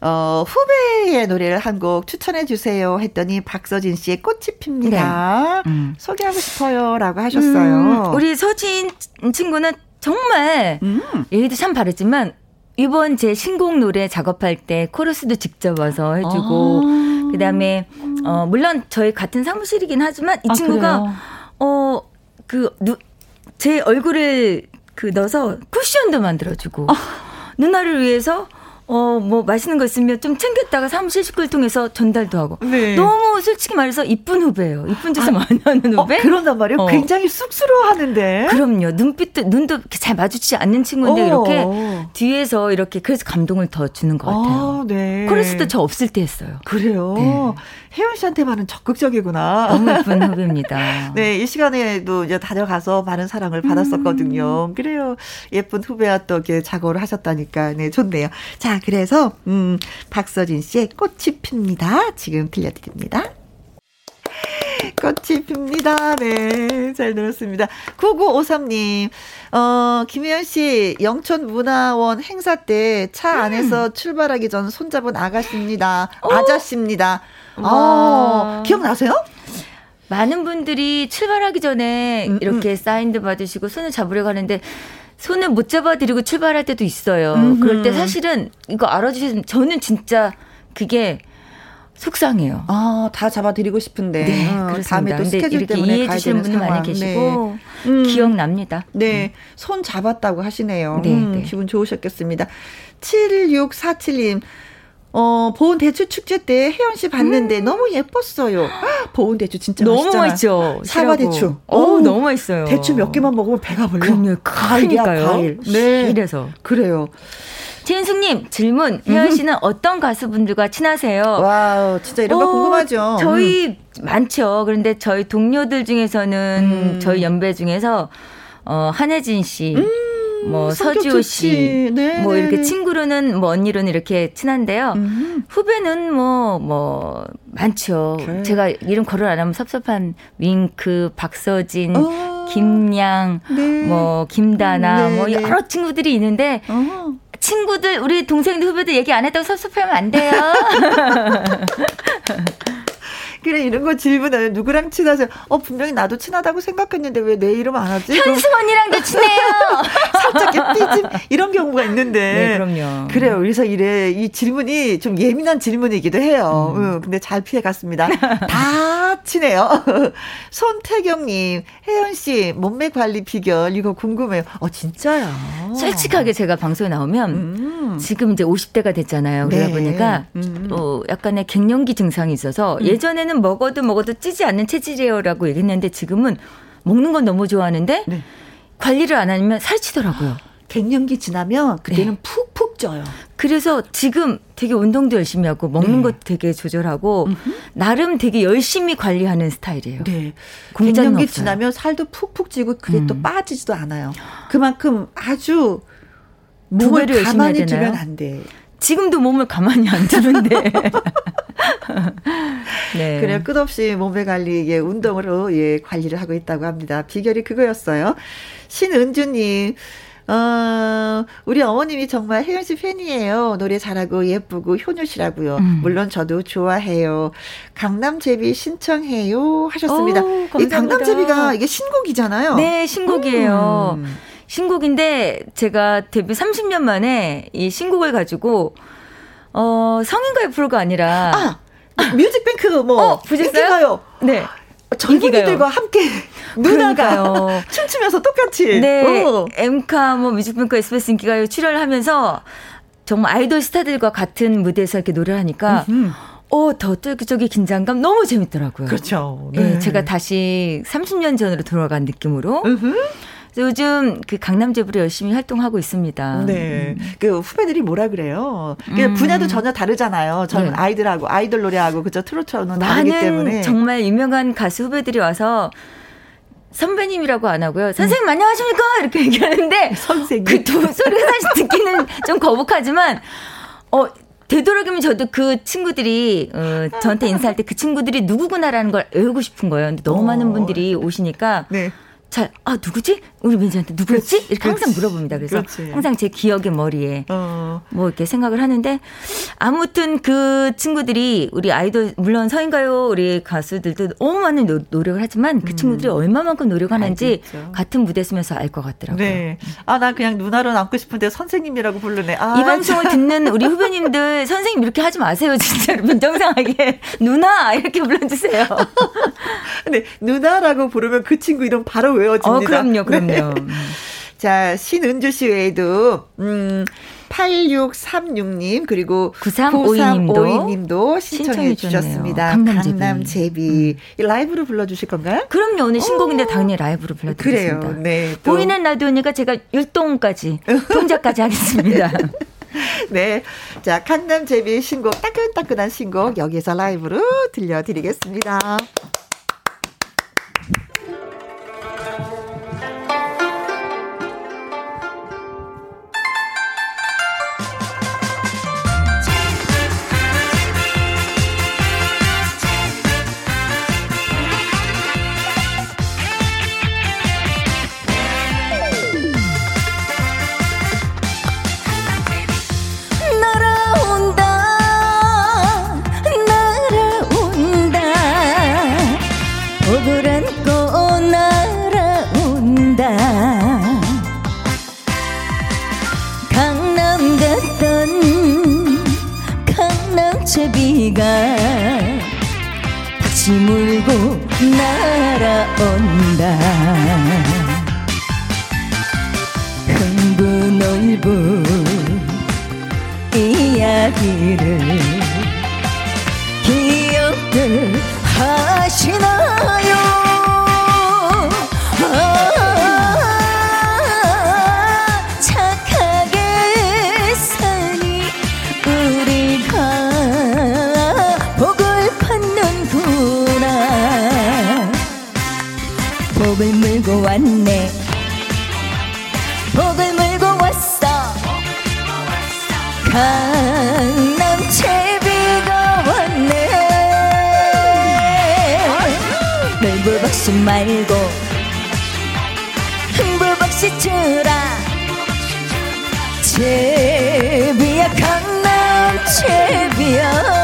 A: 어, 후배의 노래를 한 곡 추천해 주세요 했더니 박서진 씨의 꽃이 핍니다.
H: 음.
A: 소개하고 싶어요라고 하셨어요.
H: 음, 우리 서진 친구는 정말
A: 음.
H: 얘기도 참 바랬지만 이번 제 신곡 노래 작업할 때 코러스도 직접 와서 해주고
A: 아.
H: 그다음에 어 물론 저희 같은 사무실이긴 하지만 이
A: 아,
H: 친구가
A: 그래요?
H: 어그제 얼굴을 그 넣어서 쿠션도 만들어주고
A: 아.
H: 누나를 위해서 어 뭐 맛있는 거 있으면 좀 챙겼다가 사무실 식구를 통해서 전달도 하고
A: 네.
H: 너무 솔직히 말해서 이쁜 후배예요. 이쁜 짓을 많이 하는
A: 어,
H: 후배.
A: 그런단 말이에요.
H: 어.
A: 굉장히 쑥스러워 하는데.
H: 그럼요. 눈빛도 눈도 잘 마주치지 않는 친구인데
A: 어.
H: 이렇게 뒤에서 이렇게 그래서 감동을 더 주는 것 같아요.
A: 아, 네.
H: 코러스도 저 없을 때 했어요.
A: 그래요.
H: 네.
A: 혜연 씨한테만은 적극적이구나.
H: 너무 예쁜 후배입니다.
A: 네, 이 시간에도 이제 다녀가서 많은 사랑을 받았었거든요.
H: 음.
A: 그래요. 예쁜 후배와 또 이렇게 작업을 하셨다니까. 네, 좋네요. 자, 그래서, 음, 박서진 씨의 꽃이 핍니다. 지금 들려드립니다. 꽃이 핍니다. 네, 잘 들었습니다. 9953님, 어, 김혜연 씨, 영촌문화원 행사 때차
H: 음.
A: 안에서 출발하기 전 손잡은 아가씨입니다. 아저씨입니다. 어,
H: 와.
A: 기억나세요?
H: 많은 분들이 출발하기 전에
A: 음,
H: 이렇게 사인도 받으시고 손을 잡으려고 하는데 손을 못 잡아드리고 출발할 때도 있어요.
A: 음흠.
H: 그럴 때 사실은 이거 알아주시면 저는 진짜 그게 속상해요.
A: 아, 다 잡아드리고 싶은데.
H: 네,
A: 어,
H: 그렇습니다.
A: 다음에 또 스케줄 때문에
H: 이해해 주시는 분이 많이. 계시고
A: 네. 음.
H: 기억납니다.
A: 네, 손 잡았다고 하시네요.
H: 네,
A: 음,
H: 네.
A: 기분 좋으셨겠습니다. 7647님, 어, 보은 대추 축제 때 혜연 씨 봤는데 너무 예뻤어요. 헉, 보은 대추 진짜
H: 음. 너무
A: 맛있잖아.
H: 맛있죠.
A: 사과. 대추.
H: 어, 너무 맛있어요.
A: 대추 몇 개만 먹으면 배가 불러.
H: 그럼요.
A: 과일이야. 과일. 네.
H: 이래서.
A: 그래요.
H: 최은숙님 질문. 혜연 씨는 어떤 가수분들과 친하세요?
A: wow, 진짜 이런 거
H: 어,
A: 궁금하죠.
H: 저희 많죠. 그런데 저희 동료들 중에서는
A: 음.
H: 저희 연배 중에서 어, 한혜진 씨, 뭐
A: 음,
H: 서지호. 씨,
A: 네,
H: 뭐
A: 네,
H: 이렇게
A: 네.
H: 친구로는 뭐 언니로는 이렇게 친한데요.
A: 음.
H: 후배는 뭐, 뭐, 많죠.
A: 그래.
H: 제가 이름 거론 안 하면 섭섭한 윙크, 박서진,
A: 어.
H: 김양,
A: 네.
H: 뭐, 김다나,
A: 네,
H: 뭐,
A: 네.
H: 여러 친구들이 있는데,
A: 어.
H: 친구들, 우리 동생들, 후배들 얘기 안 했다고 섭섭하면 안 돼요.
A: 그래 이런 거 질문하면 누구랑 친하세요? 어 분명히 나도 친하다고 생각했는데 왜 내 이름 안 하지? 그럼
H: 현수 언니랑도 친해요.
A: 살짝 삐짐 이런 경우가 있는데.
H: 네, 그럼요.
A: 그래요. 그래서 이래 이 질문이 좀 예민한 질문이기도 해요.
H: 음.
A: 응, 근데 잘 피해갔습니다. 다 친해요. 손태경님, 혜연 씨 몸매 관리 비결 이거 궁금해요. 어 진짜야.
H: 솔직하게 제가 방송에 나오면
A: 음.
H: 지금 이제 50대가 됐잖아요. 그러다
A: 네.
H: 보니까
A: 음.
H: 어, 약간의 갱년기 증상이 있어서 예전에는 먹어도 먹어도 찌지 않는 체질이에요라고 얘기했는데 지금은 먹는 건 너무 좋아하는데
A: 네.
H: 관리를 안 하면 살찌더라고요.
A: 갱년기 지나면 그때는
H: 네.
A: 푹푹 쪄요.
H: 그래서 지금 되게 운동도 열심히 하고 먹는
A: 네.
H: 것도 되게 조절하고 나름 되게 열심히 관리하는 스타일이에요.
A: 네. 갱년기
H: 없어요.
A: 지나면 살도 푹푹 찌고 그게 또
H: 음.
A: 빠지지도 않아요. 그만큼 아주
H: 두
A: 몸을 가만히? 두면 안 돼.
H: 지금도 몸을 가만히 안 두는데. 네.
A: 그래요. 끝없이 몸매 관리, 예, 운동으로, 예, 관리를 하고 있다고 합니다. 비결이 그거였어요. 신은주님, 어, 우리 어머님이 정말 혜연 씨 팬이에요. 노래 잘하고 예쁘고 효녀시라고요.
H: 음.
A: 물론 저도 좋아해요. 강남제비 신청해요 하셨습니다.
H: 오,
A: 이. 강남제비가 이게 신곡이잖아요.
H: 네, 신곡이에요.
A: 음.
H: 신곡인데 제가 데뷔 30년 만에 이 신곡을 가지고 어, 성인 가요 프로가 아니라
A: 아, 뮤직뱅크 뭐
H: 어, 보셨어요?
A: 인기가요.
H: 네.
A: 젊은이들과 함께 누나가
H: 그러니까요.
A: 춤추면서 똑같이.
H: 네.
A: 오.
H: 엠카 뭐 뮤직뱅크 SBS 인기가요 출연을 하면서 정말 아이돌 스타들과 같은 무대에서 이렇게 노래를 하니까 어, 더 쫄깃쫄깃 긴장감 너무 재밌더라고요.
A: 그렇죠.
H: 네. 제가 다시 30년 전으로 돌아간 느낌으로.
A: 음흠.
H: 요즘 그 강남 제부로 열심히 활동하고 있습니다.
A: 네. 그 후배들이 뭐라 그래요? 그
H: 음.
A: 분야도 전혀 다르잖아요. 젊은
H: 네.
A: 아이들하고 아이돌 노래하고 그죠 트로트하고는 다르기
H: 많은
A: 때문에.
H: 정말 유명한 가수 후배들이 와서 선배님이라고 안 하고요. 선생님 안녕하십니까? 이렇게 얘기하는데
A: 선생님.
H: 그두 소리가 사실 듣기는 좀 거북하지만 어 되도록이면 저도 그 친구들이 어, 저한테 인사할 때 그 친구들이 누구구나라는 걸 외우고 싶은 거예요. 근데 너무
A: 어.
H: 많은 분들이 오시니까
A: 네.
H: 잘 아 누구지? 우리 매니저한테 누구였지? 이렇게 항상
A: 그렇지.
H: 물어봅니다. 그래서
A: 그렇지.
H: 항상 제 기억의 머리에
A: 어.
H: 뭐 이렇게 생각을 하는데 아무튼 그 친구들이 우리 아이돌 물론 서인가요 우리 가수들도 너무 많은 노, 노력을 하지만 그 친구들이 얼마만큼 노력하는지
A: 음. 알겠죠.
H: 같은 무대 서면서 알 것 같더라고요.
A: 네. 아, 나 그냥 누나로 남고 싶은데 선생님이라고 부르네. 아,
H: 이 방송을 듣는 우리 후배님들 선생님 이렇게 하지 마세요 진짜로 빈정상하게 누나 이렇게 불러주세요.
A: 네. 누나라고 부르면 그 친구 이름 바로 외워집니다.
H: 어 그럼요 그럼요.
A: 네. 자, 신은주 씨 외에도, 음, 8636님, 그리고
H: 9352 님도
A: 9352 님도 신청해. 주셨습니다.
H: 강남제비. 음.
A: 강남제비. 이 라이브로 불러주실 건가요?
H: 그럼요 오늘 신곡인데 당연히 라이브로 불러드리겠습니다.
A: 그래요. 네. 또.
H: 보이는 라디오니까 제가 율동까지 동작까지 하겠습니다.
A: 네. 자, 강남제비 신곡, 따끈따끈한 신곡, 여기서 라이브로 들려드리겠습니다.
H: 이야기를 기억들 하시나요? 아, 복을 받는구나. 복을 물고 왔네. 복을 물고 왔어. 강 말고 흥부박씨 주라. 제비야 강남 제비야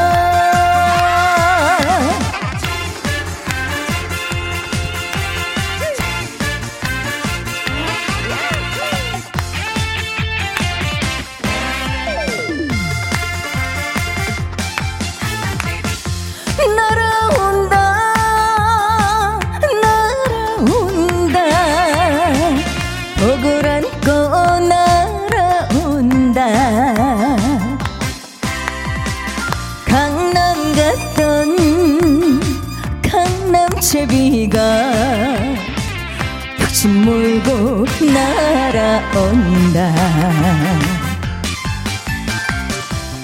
H: 날아온다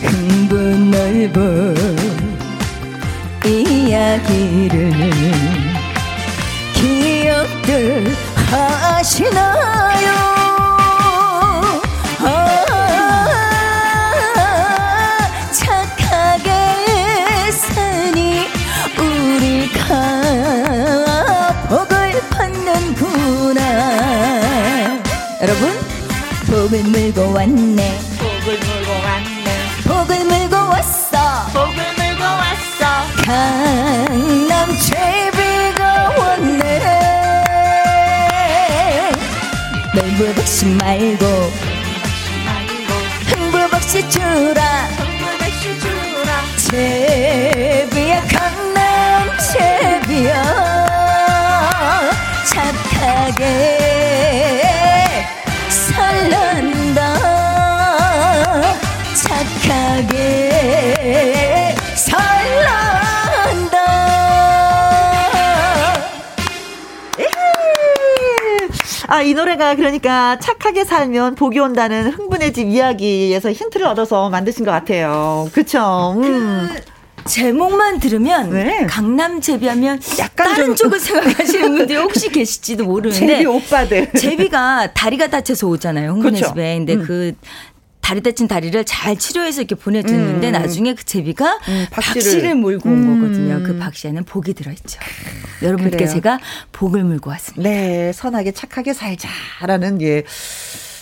H: 흥부 넓은 이야기를 왔네. 복을 물고 왔네. 복을 물고 왔어. 복을 물고 왔어. 강남 제비가 왔네. 놀부박씨 말고
A: 노래가 그러니까 착하게 살면 복이 온다는 흥분의 집 이야기에서 힌트를 얻어서 만드신 것 같아요. 그쵸? 음.
H: 제목만 들으면
A: 네.
H: 강남 제비하면
A: 약간
H: 다른
A: 좀-
H: 쪽을 생각하시는 분들이 혹시 계실지도 모르는데
A: 제비 오빠들.
H: 제비가 다리가 다쳐서 오잖아요. 흥분의
A: 그쵸.
H: 집에. 근데
A: 음.
H: 그 다리 다친 다리를 잘 치료해서 이렇게 보내줬는데
A: 음.
H: 나중에 그 제비가
A: 음, 박씨를.
H: 박씨를, 몰고 온
A: 음.
H: 거거든요. 그 박씨에는 복이 들어있죠. 여러분께
A: 그래요.
H: 제가 복을 물고 왔습니다.
A: 네, 선하게 착하게 살자라는 예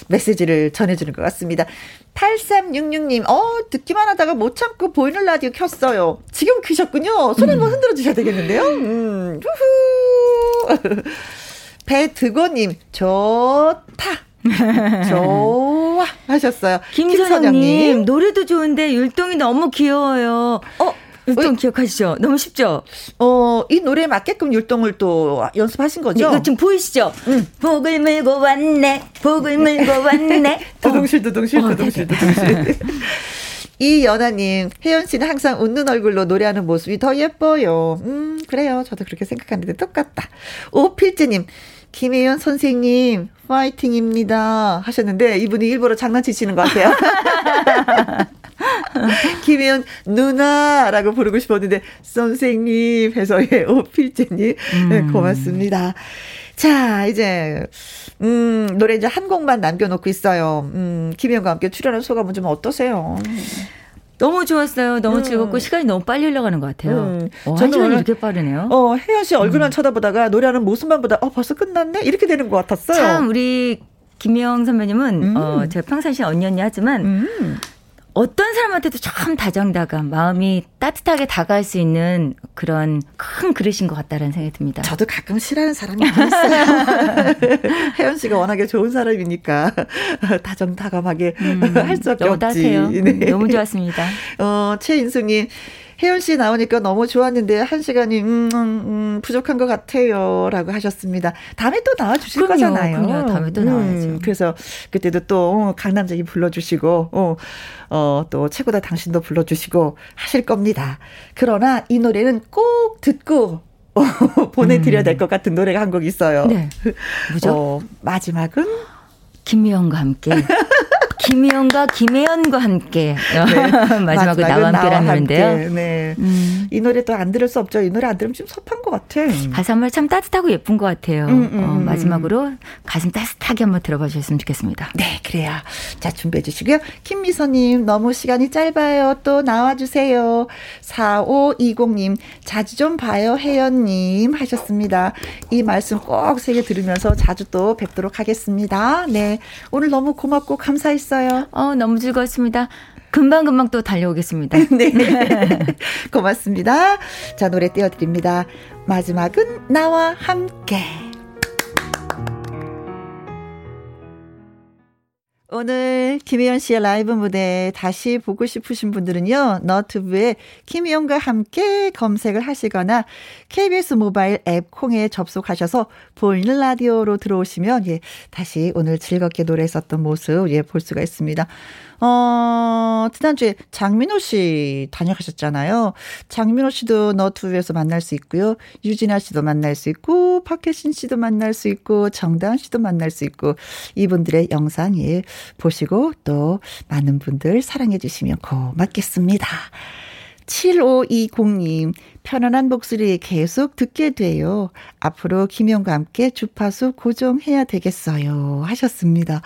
A: 메시지를 전해주는 것 같습니다. 8366님, 어, 듣기만 하다가 못 참고 보이는 라디오 켰어요. 지금 켜셨군요. 손 한번 흔들어 주셔야 되겠는데요. 음, 후후. 배드고님, 좋다. 좋아. 하셨어요.
H: 김선영님 노래도 좋은데 율동이 너무 귀여워요. 어 율동 기억하시죠? 너무 쉽죠?
A: 어, 이 노래에 맞게끔 율동을 또 연습하신
H: 네,
A: 거죠?
H: 이거 지금 보이시죠? 복을 물고 왔네, 복을 물고 왔네.
A: 두둥실 두둥실
H: 어,
A: 두둥실
H: 네네.
A: 두둥실. 이연아님, 혜연 씨는 항상 웃는 얼굴로 노래하는 모습이 더 예뻐요. 음, 그래요. 저도 그렇게 생각하는데 똑같다. 오필즈님, 김혜연 선생님, 파이팅입니다. 하셨는데, 이분이 일부러 장난치시는 것 같아요. 김혜연 누나라고 부르고 싶었는데, 선생님 해서, 예, 오필즈님, 네, 고맙습니다. 자, 이제, 음, 노래 이제 한 곡만 남겨놓고 있어요. 음, 김혜영과 함께 출연한 소감은 좀 어떠세요?
H: 너무 좋았어요. 너무
A: 음.
H: 즐겁고 시간이 너무 빨리 흘러가는 것 같아요.
A: 음.
H: 어, 한
A: 저는
H: 시간이
A: 오늘-
H: 이렇게 빠르네요.
A: 어, 혜연 씨 얼굴만 쳐다보다가 노래하는 모습만 보다, 어, 벌써 끝났네? 이렇게 되는 것 같았어요.
H: 참 우리 김영 선배님은
A: 음.
H: 어, 제가 평상시에 언니 언니 하지만
A: 음.
H: 어떤 사람한테도 참 다정다감, 마음이 따뜻하게 다가갈 수 있는 그런 큰 그릇인 것 같다라는 생각이 듭니다.
A: 저도 가끔 싫어하는 사람이 있어요. 혜연 씨가 워낙에 좋은 사람이니까 다정다감하게 할
H: 음, 너무
A: 없지.
H: 따뜻해요.
A: 네.
H: 음, 너무 좋았습니다.
A: 어, 최인숙님, 혜연 씨 나오니까 너무 좋았는데 한 시간이 음, 음, 음, 부족한 것 같아요라고 하셨습니다. 다음에 또 나와 주실
H: 그럼요,
A: 거잖아요. 음,
H: 그럼요. 다음에 또 나와야죠.
A: 그래서 그때도 또 어, 강남쟁이 불러주시고 어, 어, 또 최고다 당신도 불러주시고 하실 겁니다. 그러나 이 노래는 꼭 듣고 어, 보내드려야 될 것 같은 노래가 한 곡 있어요.
H: 음. 네. 뭐죠?
A: 어, 마지막은
H: 김미영과 함께. 김미영과 김혜연과 함께
A: 네.
H: 마지막으로 나와 함께라는 노래인데요.
A: 네.
H: 음.
A: 이 노래 또 안 들을 수 없죠. 이 노래 안 들으면 좀 섭한 것 같아.
H: 가사 한번 참 따뜻하고 예쁜 것 같아요.
A: 음, 음,
H: 어,
A: 음.
H: 마지막으로 가슴 따뜻하게 한번 들어봐 주셨으면 좋겠습니다.
A: 네, 그래요. 자, 준비해 주시고요. 김미선님, 너무 시간이 짧아요. 또 나와주세요. 4520님, 자주 좀 봐요, 혜연님. 하셨습니다. 이 말씀 꼭 새겨 들으면서 자주 또 뵙도록 하겠습니다. 네. 오늘 너무 고맙고 감사했 어요.
H: 어, 너무 즐거웠습니다. 금방금방 또 달려오겠습니다.
A: 네. 고맙습니다. 자, 노래 띄워드립니다. 마지막은 나와 함께. 오늘 김혜연 씨의 라이브 무대 다시 보고 싶으신 분들은요. 너튜브에 김혜연과 함께 검색을 하시거나 KBS 모바일 앱 콩에 접속하셔서 보이는 라디오로 들어오시면 예, 다시 오늘 즐겁게 노래했었던 모습 예, 볼 수가 있습니다. 어, 지난주에 장민호 씨 다녀가셨잖아요. 장민호 씨도 너튜브에서 만날 수 있고요. 유진아 씨도 만날 수 있고, 박혜신 씨도 만날 수 있고, 정다은 씨도 만날 수 있고, 이분들의 영상 예, 보시고 또 많은 분들 사랑해 주시면 고맙겠습니다. 7520님, 편안한 목소리 계속 듣게 돼요. 앞으로 김영과 함께 주파수 고정해야 되겠어요. 하셨습니다.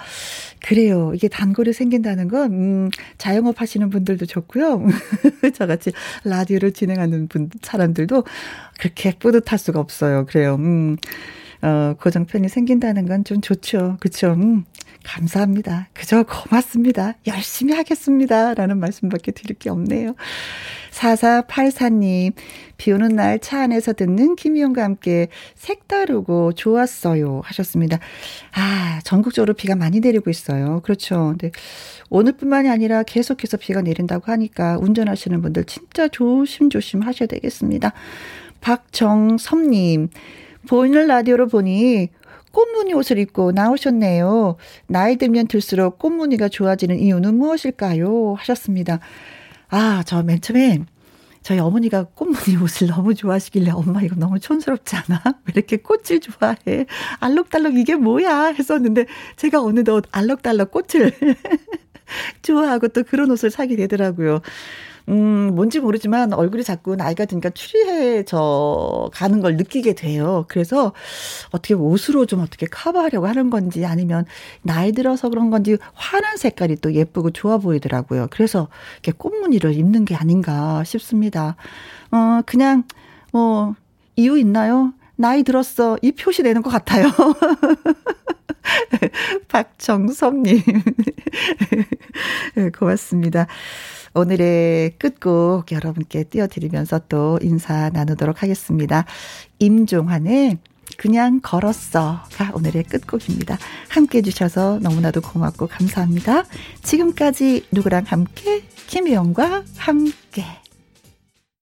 A: 그래요. 이게 단골이 생긴다는 건, 음, 자영업 하시는 분들도 좋고요. 저같이 라디오를 진행하는 분, 사람들도 그렇게 뿌듯할 수가 없어요. 그래요. 음. 어, 고정편이 생긴다는 건 좀 좋죠. 그쵸? 음, 감사합니다. 그저 고맙습니다. 열심히 하겠습니다. 라는 말씀밖에 드릴 게 없네요. 4484님, 비 오는 날 차 안에서 듣는 김희영과 함께 색다르고 좋았어요. 하셨습니다. 아, 전국적으로 비가 많이 내리고 있어요. 그렇죠. 근데 오늘뿐만이 아니라 계속해서 비가 내린다고 하니까 운전하시는 분들 진짜 조심조심 하셔야 되겠습니다. 박정섭님, 보이는 라디오로 보니 꽃무늬 옷을 입고 나오셨네요. 나이 들면 들수록 꽃무늬가 좋아지는 이유는 무엇일까요? 하셨습니다. 아, 저 맨 처음에 저희 어머니가 꽃무늬 옷을 너무 좋아하시길래 엄마 이거 너무 촌스럽지 않아? 왜 이렇게 꽃을 좋아해? 알록달록 이게 뭐야? 했었는데 제가 어느덧 알록달록 꽃을 좋아하고 또 그런 옷을 사게 되더라고요. 음, 뭔지 모르지만 얼굴이 자꾸 나이가 드니까 추리해져 가는 걸 느끼게 돼요. 그래서 어떻게 옷으로 좀 어떻게 커버하려고 하는 건지 아니면 나이 들어서 그런 건지 환한 색깔이 또 예쁘고 좋아 보이더라고요. 그래서 이렇게 꽃무늬를 입는 게 아닌가 싶습니다. 어, 그냥, 뭐, 이유 있나요? 나이 들었어. 이 표시 내는 것 같아요. 박정섭님. 네, 고맙습니다. 오늘의 끝곡 여러분께 띄워드리면서 또 인사 나누도록 하겠습니다. 임종환의 그냥 걸었어가 오늘의 끝곡입니다. 함께 해주셔서 너무나도 고맙고 감사합니다. 지금까지 누구랑 함께 김혜영과 함께